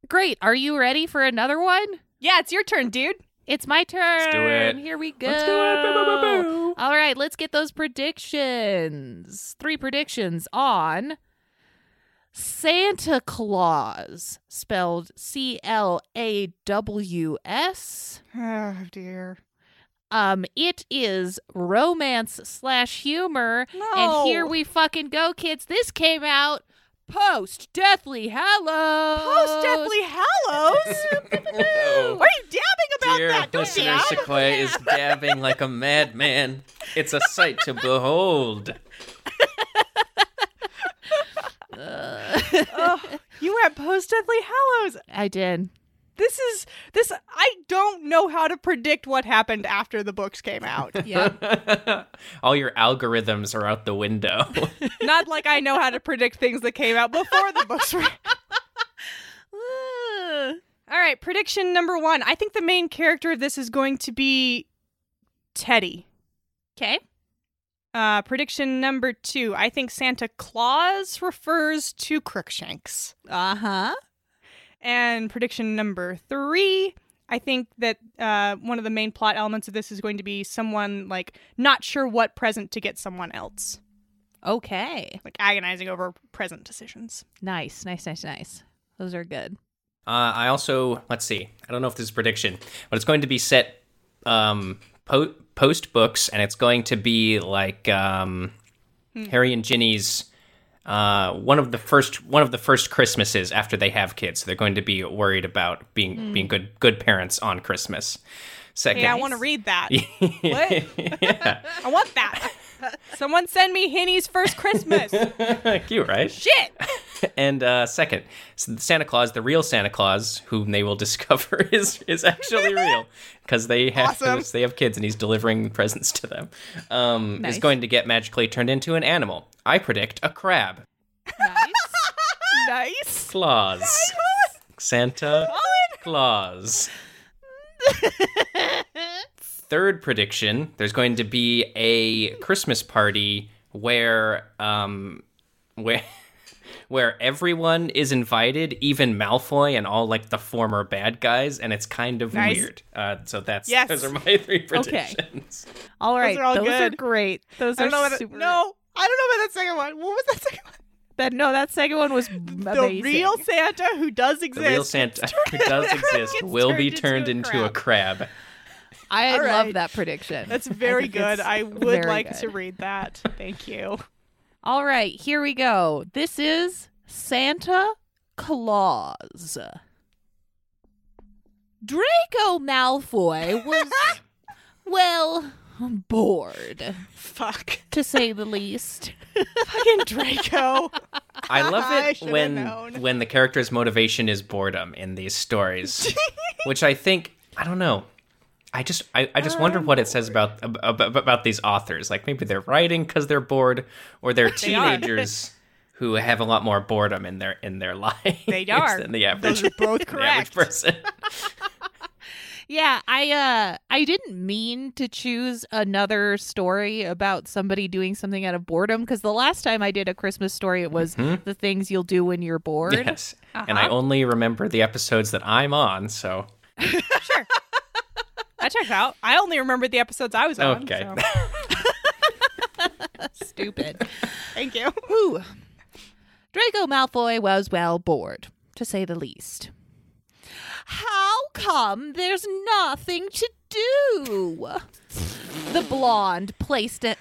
S2: Great. Are you ready for another one?
S1: Yeah, it's your turn, dude.
S2: It's my turn.
S3: do it.
S2: Here we go.
S3: Let's do it. Boo, boo, boo, boo.
S2: All right, let's get those predictions. Three predictions on Santa Claus, spelled C L A W S.
S1: Oh dear.
S2: Um, it is romance slash humor,
S1: No.
S2: and here we fucking go, kids. This came out post Deathly Hallows.
S1: Post Deathly Hallows.
S3: Oh.
S1: Why are you dabbing about
S3: Dear
S1: that? Don't
S3: listener,
S1: dab.
S3: Sequoia is dabbing like a madman. It's a sight to behold.
S1: oh, you were at Post Deathly Hallows.
S2: I did.
S1: This is this. I don't know how to predict what happened after the books came out.
S2: Yeah.
S3: All your algorithms are out the window.
S1: Not like I know how to predict things that came out before the books were. All right, prediction number one. I think the main character of this is going to be Teddy.
S2: Okay.
S1: Uh, prediction number two. I think Santa Claus refers to Crookshanks.
S2: Uh huh.
S1: And prediction number three. I think that uh, one of the main plot elements of this is going to be someone like not sure what present to get someone else,
S2: Okay.
S1: like agonizing over present decisions.
S2: Nice, nice, nice, nice. Those are good.
S3: Uh, I also let's see. I don't know if this is a prediction, but it's going to be set um, po- post books, and it's going to be like um, Harry and Ginny's uh, one of the first one of the first Christmases after they have kids. So they're going to be worried about being being good good parents on Christmas. Second,
S1: Hey, I want to read that.
S3: what? yeah,
S1: I want that. Someone send me Hinny's first Christmas.
S3: cute, right?
S1: Shit.
S3: And uh, second, Santa Claus, the real Santa Claus, whom they will discover is is actually real because they have
S1: Awesome.
S3: they have kids and he's delivering presents to them. Um,
S2: Nice.
S3: Is going to get magically turned into an animal. I predict a crab.
S2: Nice.
S1: Nice.
S3: Claus. Santa Claus. Third prediction: There's going to be a Christmas party where um where where everyone is invited, even Malfoy and all like the former bad guys, and it's kind of
S1: Nice.
S3: weird. Uh, so that's
S1: Yes.
S3: those are my three predictions.
S2: all right.
S1: are all
S2: those are
S1: good.
S2: great. Those
S1: I
S2: are
S1: don't know
S2: super.
S1: that. No, I don't know about that second one. What was that second one?
S2: that no, that second one was
S1: The
S2: amazing.
S1: real Santa who does exist.
S3: The real Santa who does exist
S1: Gets
S3: will be
S1: turned
S3: turned
S1: into
S3: into
S1: a
S3: a crab.
S2: I
S1: All
S2: love that prediction.
S1: That's very
S2: think
S1: good. I would like
S2: good.
S1: to read that. Thank you.
S2: All right, here we go. This is Santa Claus. Draco Malfoy was, well, bored,
S1: Fuck.
S2: to say the least.
S1: Fucking Draco.
S3: I love it
S1: should've
S3: when when the character's motivation is boredom in these stories, which I think I don't know. I just I, I just wonder what it says about, about about these authors. Like maybe they're writing because they're bored, or they're
S1: They
S3: teenagers who have a lot more boredom in their in their lives
S1: They are.
S3: than the average,
S1: Those are both
S3: the average
S1: correct.
S3: person.
S2: Yeah, I uh I didn't mean to choose another story about somebody doing something out of boredom because the last time I did a Christmas story it was the things you'll do when you're bored.
S3: yes, and I only remember the episodes that I'm on. So
S1: Sure. That checked out. I only remembered the episodes I was on.
S3: Okay.
S1: so
S2: Stupid.
S1: Thank you.
S2: Whew. Draco Malfoy was well bored, to say the least. How come there's nothing to do? The blonde placed it.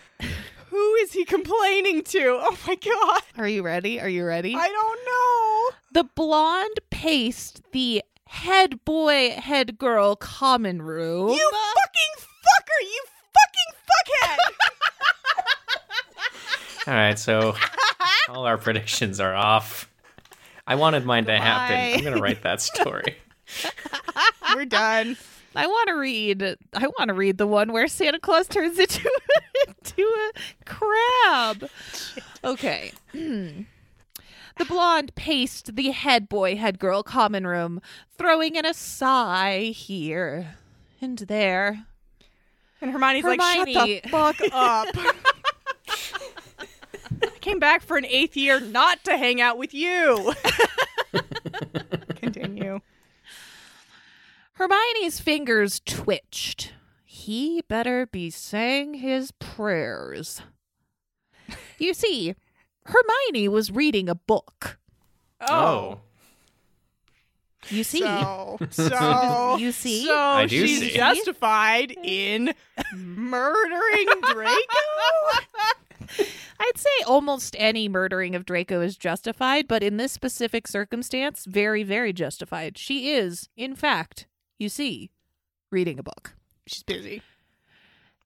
S1: Who is he complaining to? Oh my god.
S2: Are you ready? Are you ready?
S1: I don't know.
S2: The blonde paced the head boy, head girl common room.
S1: You fucking fucker! You fucking fuckhead!
S3: all right, so all our predictions are off. I wanted mine to happen. I'm gonna write that story.
S1: We're done.
S2: I want to read. I want to read the one where Santa Claus turns into into a crab. Okay. the blonde paced the head boy, head girl common room, throwing in a sigh here and there.
S1: And Hermione's like, shut the fuck up. I came back for an eighth year not to hang out with you. Continue.
S2: Hermione's fingers twitched. He better be saying his prayers. You see, Hermione was reading a book.
S3: Oh.
S2: You see,
S1: So, so
S2: You see?
S1: So
S3: I do
S1: she's
S3: see.
S1: justified in murdering Draco.
S2: I'd say almost any murdering of Draco is justified, but in this specific circumstance, very, very justified. She is, in fact, you see, reading a book.
S1: She's busy.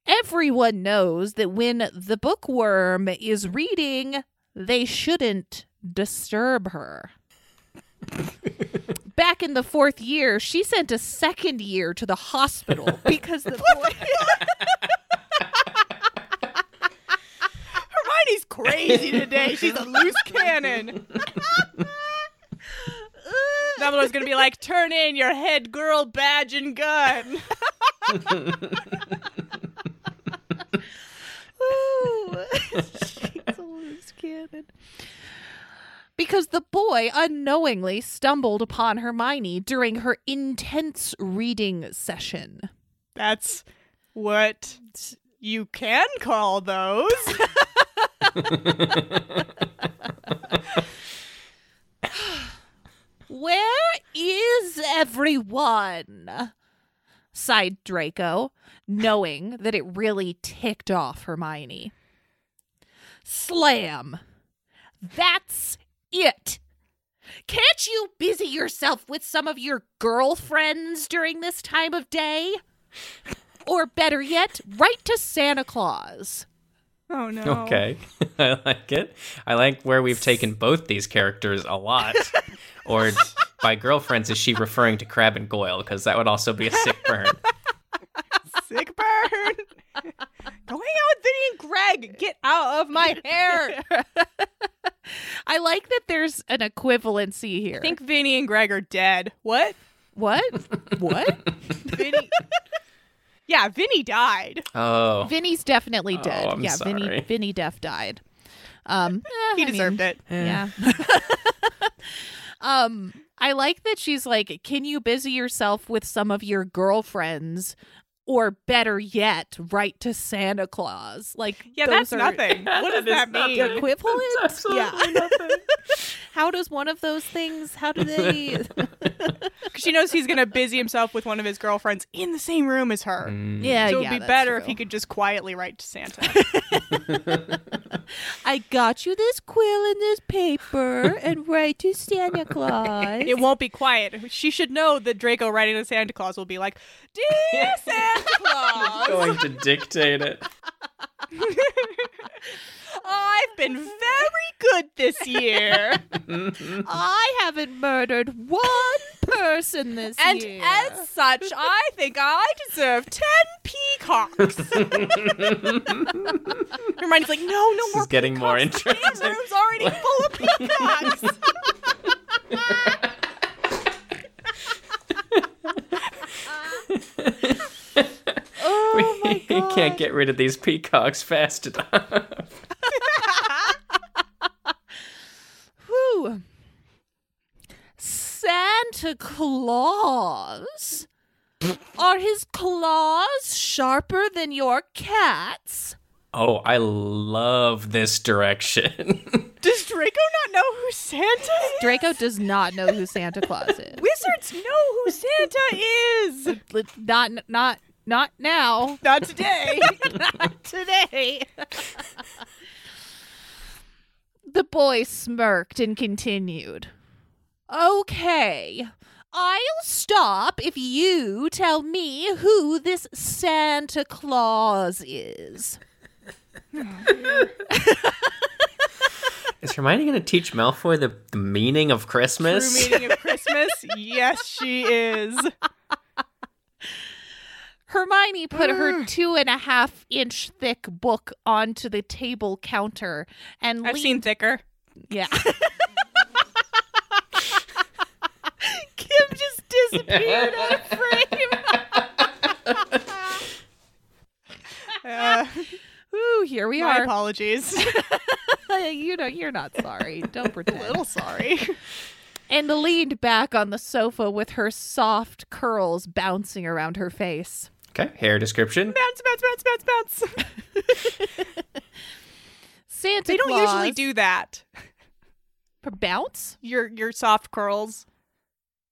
S2: Everyone knows that when the bookworm is reading, they shouldn't disturb her. Back in the fourth year, she sent a second year to the hospital because the boy.
S1: Hermione's crazy today. She's a loose cannon. Dumbledore's gonna be like, "Turn in your head girl badge and gun."
S2: Ooh. She's a loose cannon. Because the boy unknowingly stumbled upon Hermione during her intense reading session.
S1: That's what you can call those.
S2: Where is everyone? sighed Draco, knowing that it really ticked off Hermione. Slam. That's it. Can't you busy yourself with some of your girlfriends during this time of day? Or better yet, write to Santa Claus.
S1: Oh no.
S3: Okay. I like it. I like where we've taken both these characters a lot. or by girlfriends, is she referring to Crabbe and Goyle? Because that would also be a sick burn.
S1: Sick burn. Go hang out with Vinny and Greg. Get out of my hair.
S2: I like that there's an equivalency here.
S1: I think Vinny and Greg are dead. What?
S2: what? what?
S1: Vinny. yeah, Vinny died.
S3: Oh.
S2: Vinny's definitely
S3: Oh,
S2: dead.
S3: I'm
S2: yeah, Vinny
S3: sorry.
S2: Vinny Def died. Um
S1: He
S2: I mean,
S1: deserved it.
S2: Yeah. um I like that she's like, "Can you busy yourself with some of your girlfriends?" Or better yet, write to Santa Claus. Like,
S1: Yeah,
S2: those
S1: that's
S2: are
S1: nothing. What does
S3: That is
S1: that mean?
S3: nothing.
S2: Equivalent?
S3: absolutely
S2: yeah. How does one of those things? How do they?
S1: Because she knows he's gonna busy himself with one of his girlfriends in the same room as her.
S3: Mm.
S2: yeah,
S1: so it would
S2: yeah,
S1: be better
S2: true.
S1: if he could just quietly write to Santa.
S2: I got you this quill and this paper and write to Santa Claus.
S1: it won't be quiet. She should know that Draco writing to Santa Claus will be like, "Dear Santa Claus,
S3: going to dictate it.
S1: I've been very good this year,
S2: I haven't murdered one person this
S1: and
S2: year.
S1: And as such, I think I deserve ten peacocks." Hermione's like, "No, no
S3: This
S1: more
S3: is getting more
S1: peacocks. The
S3: interesting.
S1: game room's already full of peacocks."
S2: oh my
S3: we
S2: god!
S3: Can't get rid of these peacocks fast enough.
S2: Whew. Santa Claus. Are his claws sharper than your cat's?
S3: Oh, I love this direction.
S1: Does Draco not know who Santa is?
S2: Draco does not know who Santa Claus is.
S1: Wizards know who Santa is.
S2: Li- Not, not, not now.
S1: Not today.
S2: Not today. the boy smirked and continued. Okay, I'll stop if you tell me who this Santa Claus is.
S3: Is Hermione going to teach Malfoy the, the meaning of Christmas?
S1: True meaning of Christmas? Yes, she is.
S2: Hermione put her two and a half inch thick book onto the table counter and
S1: I've
S2: leaned-
S1: seen thicker.
S2: Yeah. Kim just disappeared out of frame.
S1: Uh,
S2: Ooh, here we
S1: my
S2: are.
S1: apologies.
S2: you know, you're not sorry. Don't pretend.
S1: A little sorry.
S2: and leaned back on the sofa with her soft curls bouncing around her face.
S3: Okay, hair description.
S1: Bounce, bounce, bounce, bounce, bounce.
S2: Santa
S1: They don't
S2: Claus
S1: usually do that.
S2: bounce.
S1: Your your soft curls.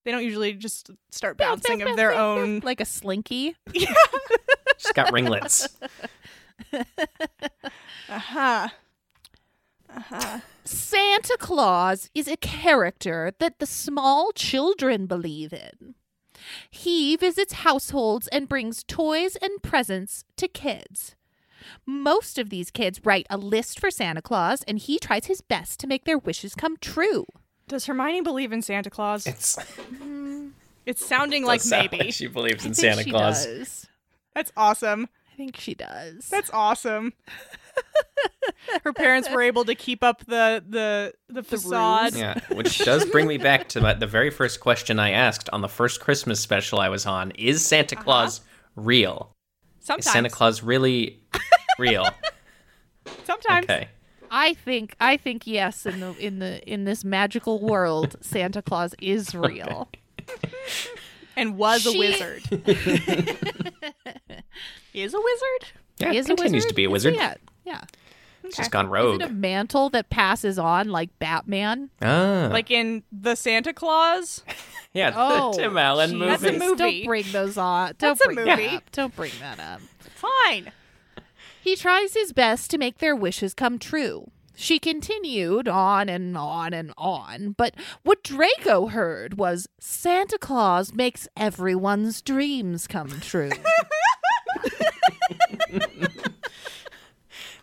S1: They don't usually just start
S2: Bounce,
S1: bouncing
S2: bounce,
S1: of their
S2: bounce, bounce,
S1: own.
S2: like a slinky.
S3: She's got ringlets.
S1: Uh huh. Uh huh.
S2: Santa Claus is a character that the small children believe in. He visits households and brings toys and presents to kids. Most of these kids write a list for Santa Claus, and he tries his best to make their wishes come true.
S1: Does Hermione believe in Santa Claus?
S3: It's
S1: It's sounding like
S3: sound
S1: maybe.
S3: she believes in
S2: I think
S3: Santa
S2: she
S3: Claus.
S2: Does.
S1: That's awesome.
S2: I think she does.
S1: That's awesome. Her parents were able to keep up the the the facade.
S3: Yeah, which does bring me back to my, the very first question I asked on the first Christmas special I was on: Is Santa uh-huh. Claus real? Is Santa Claus really real?
S1: Sometimes.
S3: Okay.
S2: I think I think yes in the in the in this magical world Santa Claus is real.
S1: And was a wizard. Is a wizard?
S3: Yeah,
S2: He is
S3: continues
S2: a wizard.
S3: to be a wizard.
S2: he? Yeah. Yeah.
S3: She's gone
S2: Is
S3: rogue.
S2: it a mantle that passes on like Batman?
S3: ah,
S1: Like in the Santa Claus?
S3: yeah,
S2: Oh,
S3: the Tim Allen
S2: jeez.
S3: movie.
S1: That's a movie.
S2: Don't bring those on. Don't
S1: That's a
S2: bring that
S1: movie.
S2: up. Don't bring that up.
S1: Fine.
S2: He tries his best to make their wishes come true. She continued on and on and on, but what Draco heard was Santa Claus makes everyone's dreams come true.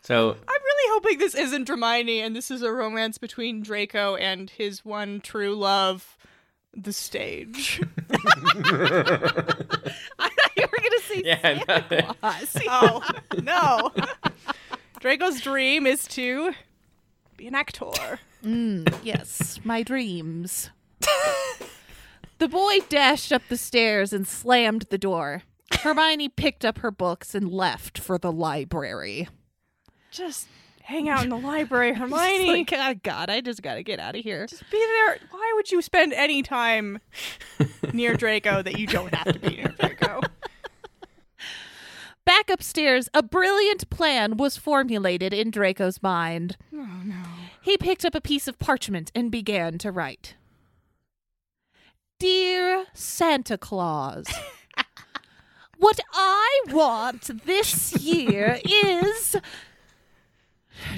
S3: So
S1: I'm really hoping this isn't Hermione and this is a romance between Draco and his one true love, the stage.
S2: I thought you were going to say
S3: Yeah,
S2: Santa
S3: no.
S2: Claus.
S1: oh, no. Draco's dream is to be an actor.
S2: Mm, yes, my dreams. the boy dashed up the stairs and slammed the door. Hermione picked up her books and left for the library.
S1: Just hang out in the library, Hermione.
S2: Like, oh God, I just gotta get out of here.
S1: Just be there. Why would you spend any time near Draco that you don't have to be near Draco?
S2: Back upstairs, a brilliant plan was formulated in Draco's mind.
S1: Oh no.
S2: He picked up a piece of parchment and began to write. Dear Santa Claus, what I want this year is.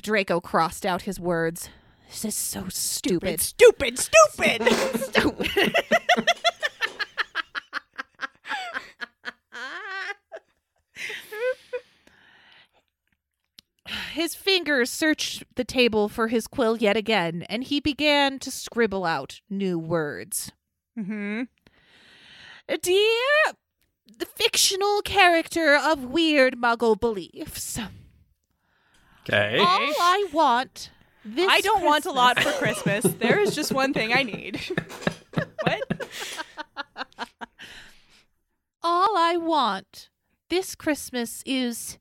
S2: Draco crossed out his words. This is so stupid.
S1: Stupid, stupid.
S2: Stupid. His fingers searched the table for his quill yet again, and he began to scribble out new words.
S1: mm-hmm.
S2: Dear the fictional character of weird muggle beliefs.
S3: okay.
S2: All I want this
S1: I don't want a lot for Christmas. There is just one thing I need. what?
S2: All I want this Christmas is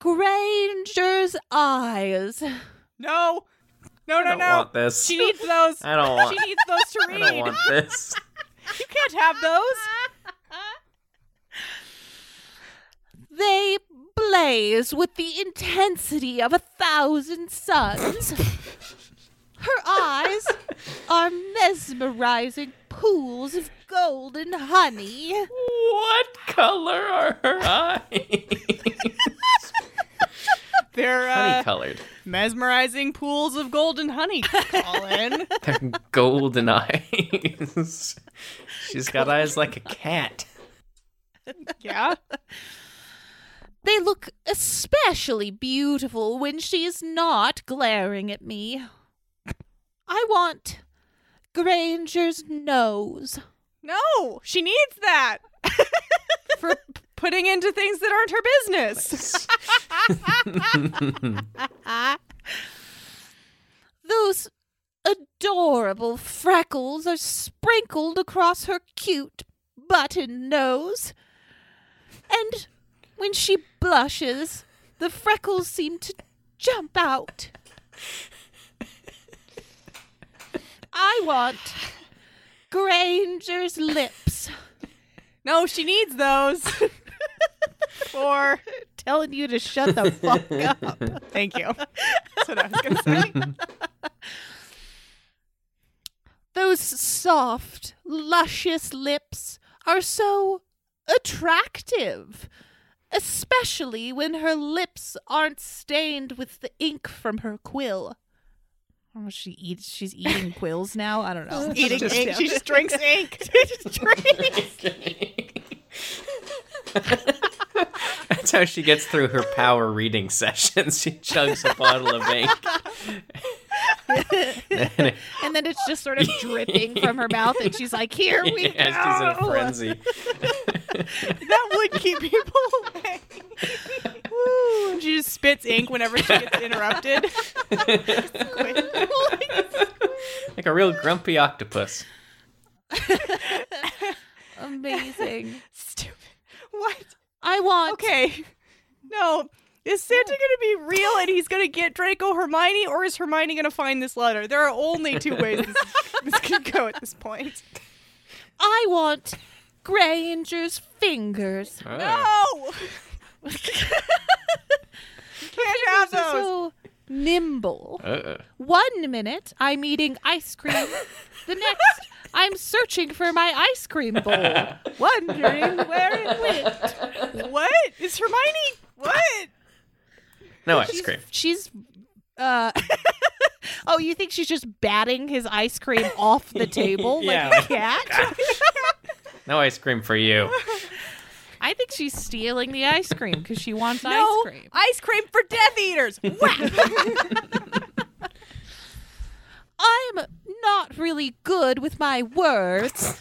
S2: Granger's eyes.
S1: No. No,
S3: I
S1: no,
S3: don't
S1: no.
S3: want this.
S1: She needs those.
S3: I don't want.
S1: She needs those to
S3: I
S1: read.
S3: don't want this.
S1: You can't have those.
S2: They blaze with the intensity of a thousand suns. Her eyes are mesmerizing pools of golden honey.
S3: What color are her eyes?
S1: They're
S3: Honey
S1: uh,
S3: colored.
S1: mesmerizing pools of golden honey, Colin.
S3: They're golden eyes. She's got eyes like a cat.
S1: yeah.
S2: They look especially beautiful when she is not glaring at me. I want Granger's nose.
S1: No, she needs that for p- putting into things that aren't her business.
S2: Those adorable freckles are sprinkled across her cute button nose. And when she blushes, the freckles seem to jump out. I want Granger's lips.
S1: No, she needs those. For
S2: Telling you to shut the fuck up.
S1: thank you. That's what I was gonna say.
S2: Those soft, luscious lips are so attractive, especially when her lips aren't stained with the ink from her quill. Oh, she eats. She's eating quills now. I don't know.
S1: Eating
S3: Just-
S1: ink. She just drinks ink. She just drinks.
S3: That's how she gets through her power reading sessions. She chugs a bottle of ink. And
S2: and then it's just sort of dripping from her mouth, and she's like, "Here we
S3: yeah, she's in a
S2: go."
S3: frenzy.
S1: That would keep people away. Woo. And She just spits ink whenever she gets interrupted.
S3: Like a real grumpy octopus.
S2: Amazing.
S1: Stupid. What?
S2: I want.
S1: Okay. No. Is Santa going to be real and he's going to get Draco Hermione, or is Hermione going to find this letter? There are only two ways this, this can go at this point.
S2: I want Granger's fingers.
S3: Oh.
S1: No! Ah. Can't have those.
S2: So nimble.
S3: Uh-uh.
S2: One minute I'm eating ice cream. the next I'm searching for my ice cream bowl, wondering where it went.
S1: What? Is Hermione? What?
S3: No ice cream.
S2: She's uh Oh, you think she's just batting his ice cream off the table
S3: Yeah,
S2: like a cat?
S3: No ice cream for you.
S2: I think she's stealing the ice cream because she wants
S1: No
S2: ice cream.
S1: ice cream for Death Eaters. Whack!
S2: I'm not really good with my words.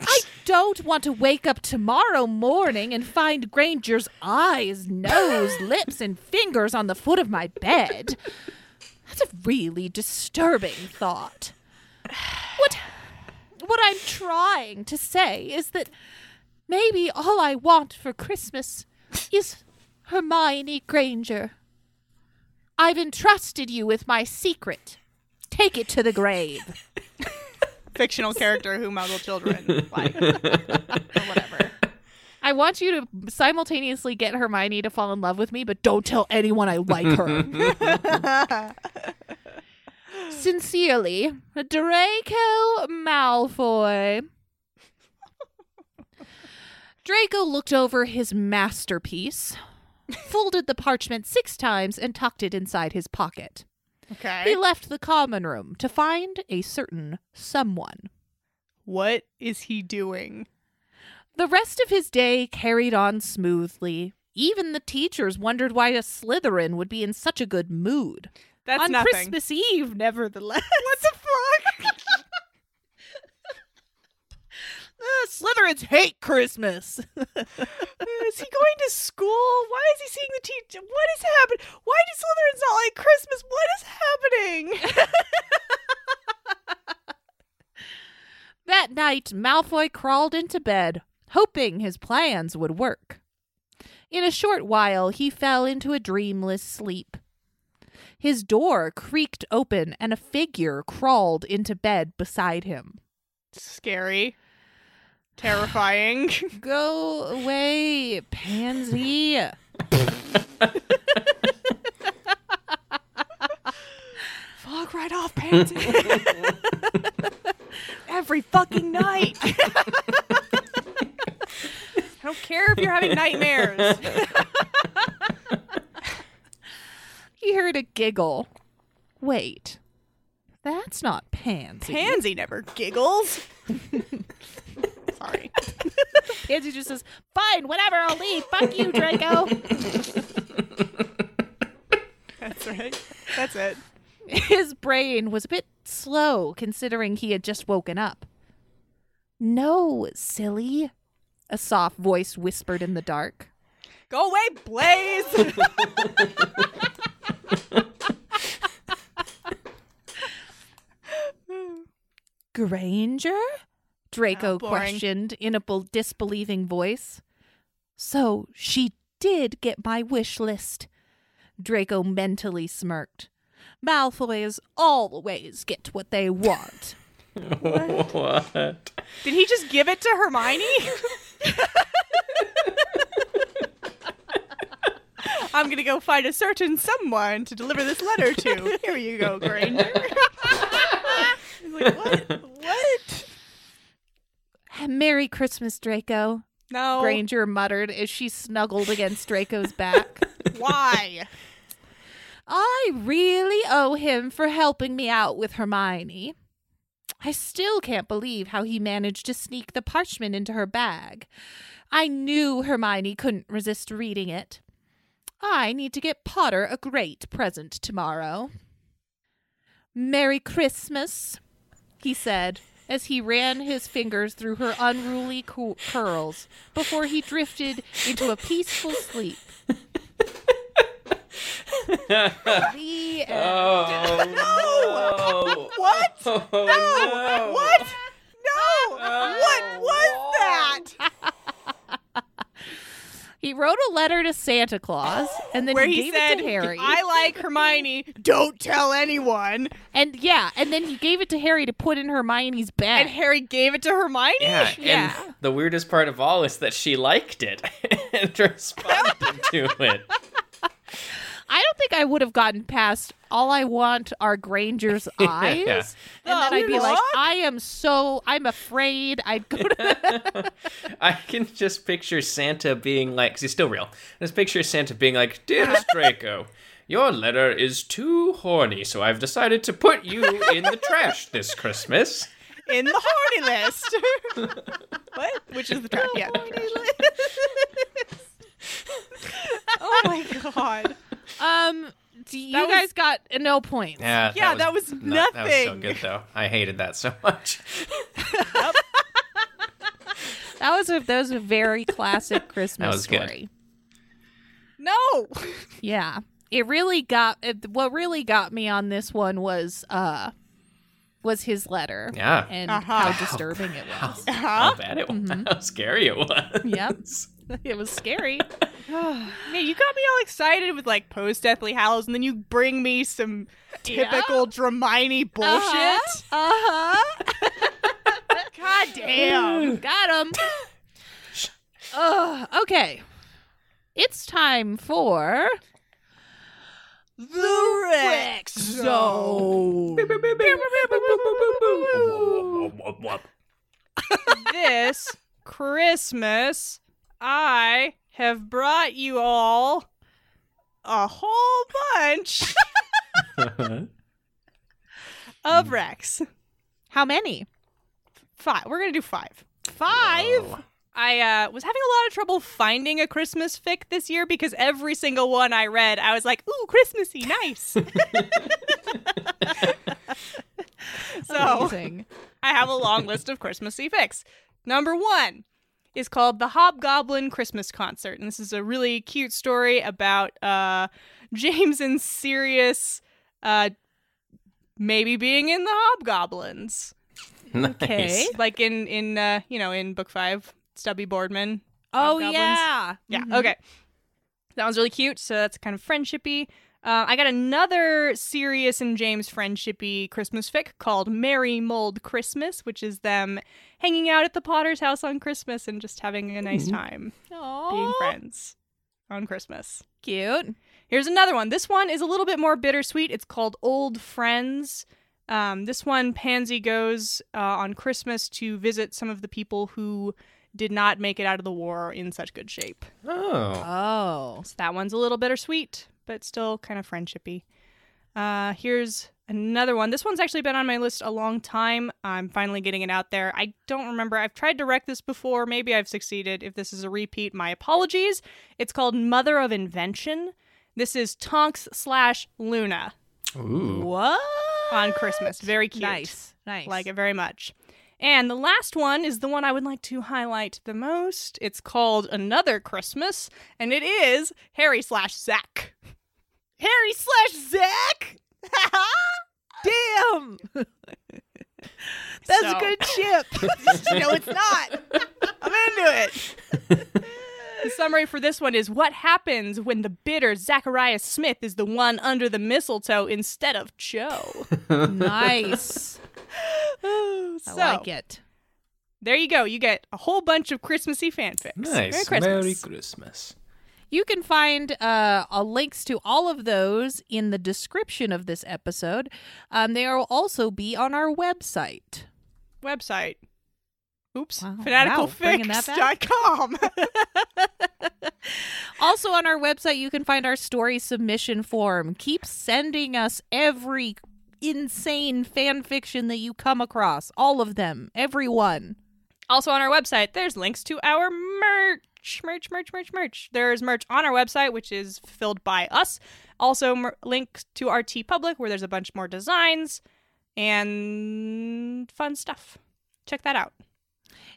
S2: I don't want to wake up tomorrow morning and find Granger's eyes, nose, lips, and fingers on the foot of my bed. That's a really disturbing thought. What what I'm trying to say is that maybe all I want for Christmas is Hermione Granger. I've entrusted you with my secret. Take it to the grave.
S1: Fictional character who muggle children like. or whatever.
S2: I want you to simultaneously get Hermione to fall in love with me, but don't tell anyone I like her. Sincerely, Draco Malfoy. Draco looked over his masterpiece, folded the parchment six times, and tucked it inside his pocket. He left the common room to find a certain someone.
S1: What is he doing?
S2: The rest of his day carried on smoothly. Even the teachers wondered why a Slytherin would be in such a good mood.
S1: That's
S2: On
S1: nothing.
S2: Christmas Eve, nevertheless.
S1: What the fuck?
S2: Uh, Slytherins hate Christmas.
S1: is he going to school? Why is he seeing the teacher? What is happening? Why do Slytherins not like Christmas? What is happening?
S2: that night, Malfoy crawled into bed, hoping his plans would work. In a short while, he fell into a dreamless sleep. His door creaked open, and a figure crawled into bed beside him.
S1: Scary. Terrifying.
S2: Go away, pansy.
S1: Fuck right off, Pansy. Every fucking night. I don't care if you're having nightmares.
S2: He heard a giggle. Wait, that's not Pansy.
S1: Pansy never giggles. Sorry.
S2: Pansy just says, "Fine, whatever. I'll leave. Fuck you, Draco."
S1: That's right. That's it.
S2: His brain was a bit slow, considering he had just woken up. No, silly. A soft voice whispered in the dark.
S1: Go away, Blaise.
S2: Granger? Draco
S1: Oh,
S2: questioned in a bel- disbelieving voice. So she did get my wish list. Draco mentally smirked. Malfoys always get what they want.
S3: what?
S1: Did he just give it to Hermione? I'm gonna go find a certain someone to deliver this letter to. Here you go, Granger. He's like, what? What?
S2: Merry Christmas, Draco.
S1: No.
S2: Granger muttered as she snuggled against Draco's back.
S1: Why?
S2: I really owe him for helping me out with Hermione. I still can't believe how he managed to sneak the parchment into her bag. I knew Hermione couldn't resist reading it. I need to get Potter a great present tomorrow. Merry Christmas, he said as he ran his fingers through her unruly cu- curls before he drifted into a peaceful sleep. the oh, end.
S3: Oh, no.
S1: What?
S3: Oh,
S1: No. What? No. Oh, what was that?
S2: He wrote a letter to Santa Claus and then
S1: Where
S2: he,
S1: he
S2: gave
S1: said,
S2: it to Harry.
S1: "I like Hermione. Don't tell anyone."
S2: and yeah, and then he gave it to Harry to put in Hermione's bag.
S1: And Harry gave it to Hermione.
S3: Yeah,
S2: Yeah.
S3: and the weirdest part of all is that she liked it and responded to it.
S2: I don't think I would have gotten past all I want are Granger's eyes.
S3: Yeah.
S2: And then
S1: Oh,
S2: I'd be like,
S1: what?
S2: I am so I'm afraid I'd go to
S3: I can just picture Santa being like, he's still real. Just picture Santa being like, Dearest Draco, your letter is too horny, so I've decided to put you in the trash this Christmas.
S1: in the horny list. what? Which is the track? Yeah. oh my god.
S2: Um do you
S1: That was-
S2: guys got no points.
S3: Yeah,
S1: Yeah, that was
S3: not- That was so good, though. I hated that so much.
S2: That was a that was a very classic Christmas
S3: was good.
S2: story.
S1: No.
S2: Yeah. It really got it, what really got me on this one was uh was his letter.
S3: Yeah.
S2: And
S1: Uh-huh.
S2: how disturbing it was.
S3: How bad it was.
S1: Mm-hmm.
S3: How scary it was.
S2: Yep. it was scary.
S1: Man, you got me all excited with like post Deathly Hallows, and then you bring me some typical Dramione bullshit.
S2: Uh-huh.
S1: God damn.
S2: Got him. Ugh, okay. It's time for
S1: The Rec Zone. this Christmas, I have brought you all a whole bunch of recs.
S2: how many?
S1: Five. We're gonna do five. Five. I uh, was having a lot of trouble finding a Christmas fic this year because every single one I read, I was like, "Ooh, Christmassy, nice." so
S2: Amazing.
S1: I have a long list of Christmassy fics. Number one is called The Hobgoblin Christmas Concert. And this is a really cute story about uh, James and Sirius uh, maybe being in the Hobgoblins.
S3: nice.
S2: Okay.
S1: Like in, in uh, you know, in book five, Stubby Boardman.
S2: Oh
S1: Hobgoblins.
S2: yeah.
S1: Yeah,
S2: Mhm.
S1: okay. That one's really cute. So that's kind of friendshipy. Uh, I got another Sirius and James friendshipy Christmas fic called Merry Mold Christmas, which is them hanging out at the Potter's house on Christmas and just having a nice time being friends on Christmas.
S2: Cute.
S1: Here's another one. This one is a little bit more bittersweet. It's called Old Friends. Um, this one, Pansy goes uh, on Christmas to visit some of the people who did not make it out of the war in such good shape.
S3: Oh.
S2: Oh.
S1: So that one's a little bittersweet, but still kind of friendshipy. Uh, here's another one. This one's actually been on my list a long time. I'm finally getting it out there. I don't remember. I've tried to rec this before. Maybe I've succeeded. If this is a repeat, my apologies. It's called Mother of Invention. This is Tonks slash Luna
S3: Ooh.
S2: What?
S1: on Christmas. Very cute.
S2: Nice. Nice.
S1: Like it very much. And the last one is the one I would like to highlight the most. It's called Another Christmas, and it is Harry slash Zach. Harry slash Zach?
S2: Damn. That's
S1: So-
S2: a good chip.
S1: no, it's not. I'm into it. The summary for this one is what happens when the bitter Zacharias Smith is the one under the mistletoe instead of Joe.
S2: nice. I like it.
S1: there you go. You get a whole bunch of Christmassy fanfics.
S3: Nice.
S1: Merry Christmas.
S3: Merry Christmas.
S2: You can find uh, links to all of those in the description of this episode. Um, they will also be on our website.
S1: Website. Oops.
S2: Wow. Wow, bringing that back.
S1: Fanaticalfics.com.
S2: Also on our website, you can find our story submission form. Keep sending us every insane fan fiction that you come across. All of them. Every one.
S1: Also on our website, there's links to our merch, merch, merch, merch, merch. There's merch on our website, which is filled by us. Also, mer- links to our TeePublic, where there's a bunch more designs and fun stuff. Check that out.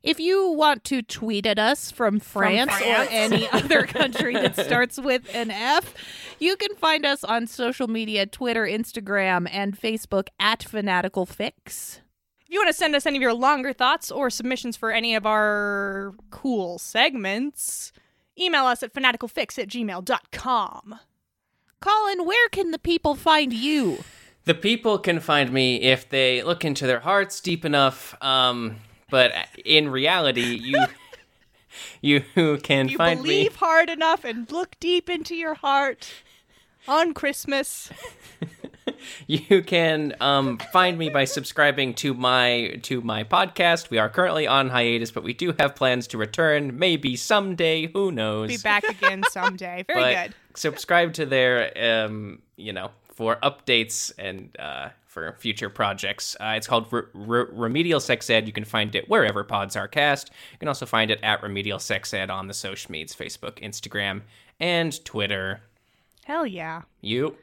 S2: If you want to tweet at us from France,
S1: France.
S2: or any other country that starts with an F, you can find us on social media Twitter, Instagram, and Facebook at Fanatical Fics.
S1: If you want to send us any of your longer thoughts or submissions for any of our cool segments, email us at fanaticalfics at gmail.com.
S2: Colin, where can the people find you?
S3: The people can find me if they look into their hearts deep enough. Um, but in reality, you you can
S1: If you
S3: find
S1: believe
S3: me.
S1: hard enough and look deep into your heart on Christmas.
S3: You can um, find me by subscribing to my to my podcast. We are currently on hiatus, but we do have plans to return. Maybe someday. Who knows?
S1: Be back again someday. Very
S3: but
S1: good.
S3: Subscribe to their, um, you know, for updates and uh, for future projects. Uh, it's called Re- Re- Remedial Sex Ed. You can find it wherever pods are cast. You can also find it at Remedial Sex Ed on the social medias, Facebook, Instagram, and Twitter.
S1: Hell yeah.
S3: You.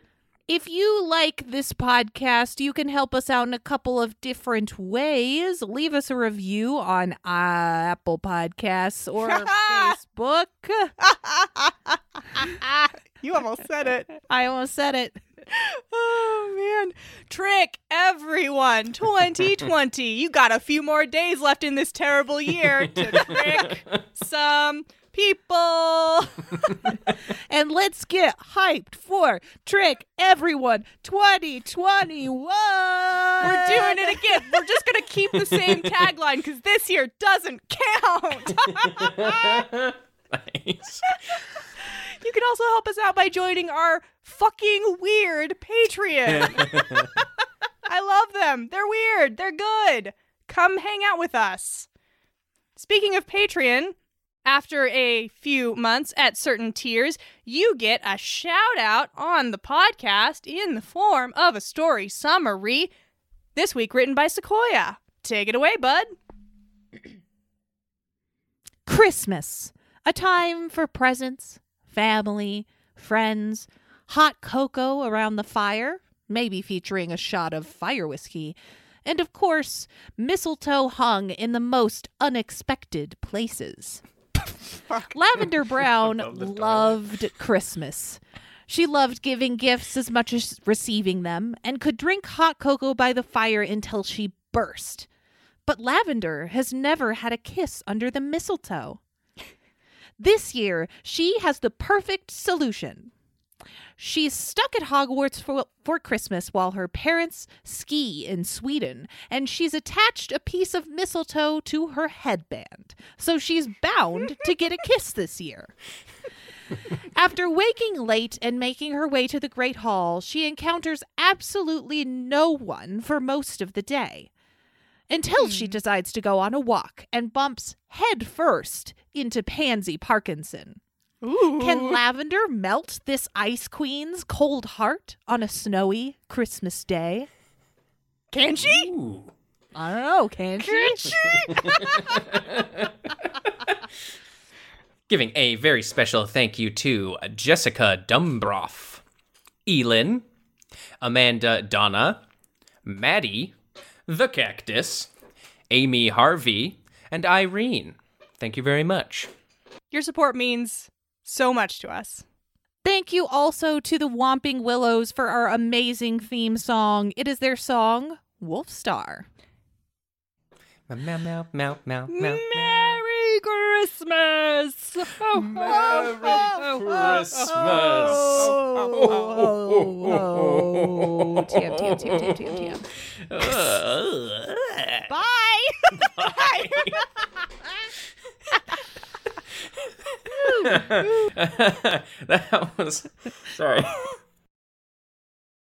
S2: If you like this podcast, you can help us out in a couple of different ways. Leave us a review on uh, Apple Podcasts or Facebook.
S1: You almost said it.
S2: I almost said it.
S1: Oh man. Trick everyone. 2020. You got a few more days left in this terrible year to trick some people.
S2: And let's get hyped for Trick Everyone 2021.
S1: We're doing it again. We're just going to keep the same tagline because this year doesn't count.
S3: nice.
S1: You can also help us out by joining our fucking weird Patreon. I love them. They're weird. They're good. Come hang out with us. Speaking of Patreon, after a few months at certain tiers, you get a shout out on the podcast in the form of a story summary. This week written by Sequoia. Take it away, bud.
S2: Christmas, a time for presents, family, friends, hot cocoa around the fire, maybe featuring a shot of fire whiskey, and of course, mistletoe hung in the most unexpected places. Lavender Brown loved Christmas. She loved giving gifts as much as receiving them and could drink hot cocoa by the fire until she burst. But Lavender has never had a kiss under the mistletoe. This year, she has the perfect solution. She's stuck at Hogwarts for, for Christmas while her parents ski in Sweden, and she's attached a piece of mistletoe to her headband. So she's bound to get a kiss this year. After waking late and making her way to the Great Hall, she encounters absolutely no one for most of the day. Until she hmm. decides to go on a walk and bumps head first into Pansy Parkinson.
S1: Ooh.
S2: Can Lavender melt this Ice Queen's cold heart on a snowy Christmas day?
S1: Can she?
S3: Ooh.
S2: I don't know, can she?
S3: Giving a very special thank you to Jessica Dumbroff, Elin, Amanda Donna, Maddie, The Cactus, Amy Harvey, and Irene. Thank you very much.
S1: Your support means so much to us.
S2: Thank you also to the Whomping Willows for our amazing theme song. It is their song, Wolf Star.
S3: Meow, meow, meow, meow, meow.
S1: Merry Christmas!
S3: Merry Christmas!
S2: Oh, TM, TM, TM, TM, TM, TM. Bye.
S3: that was sorry.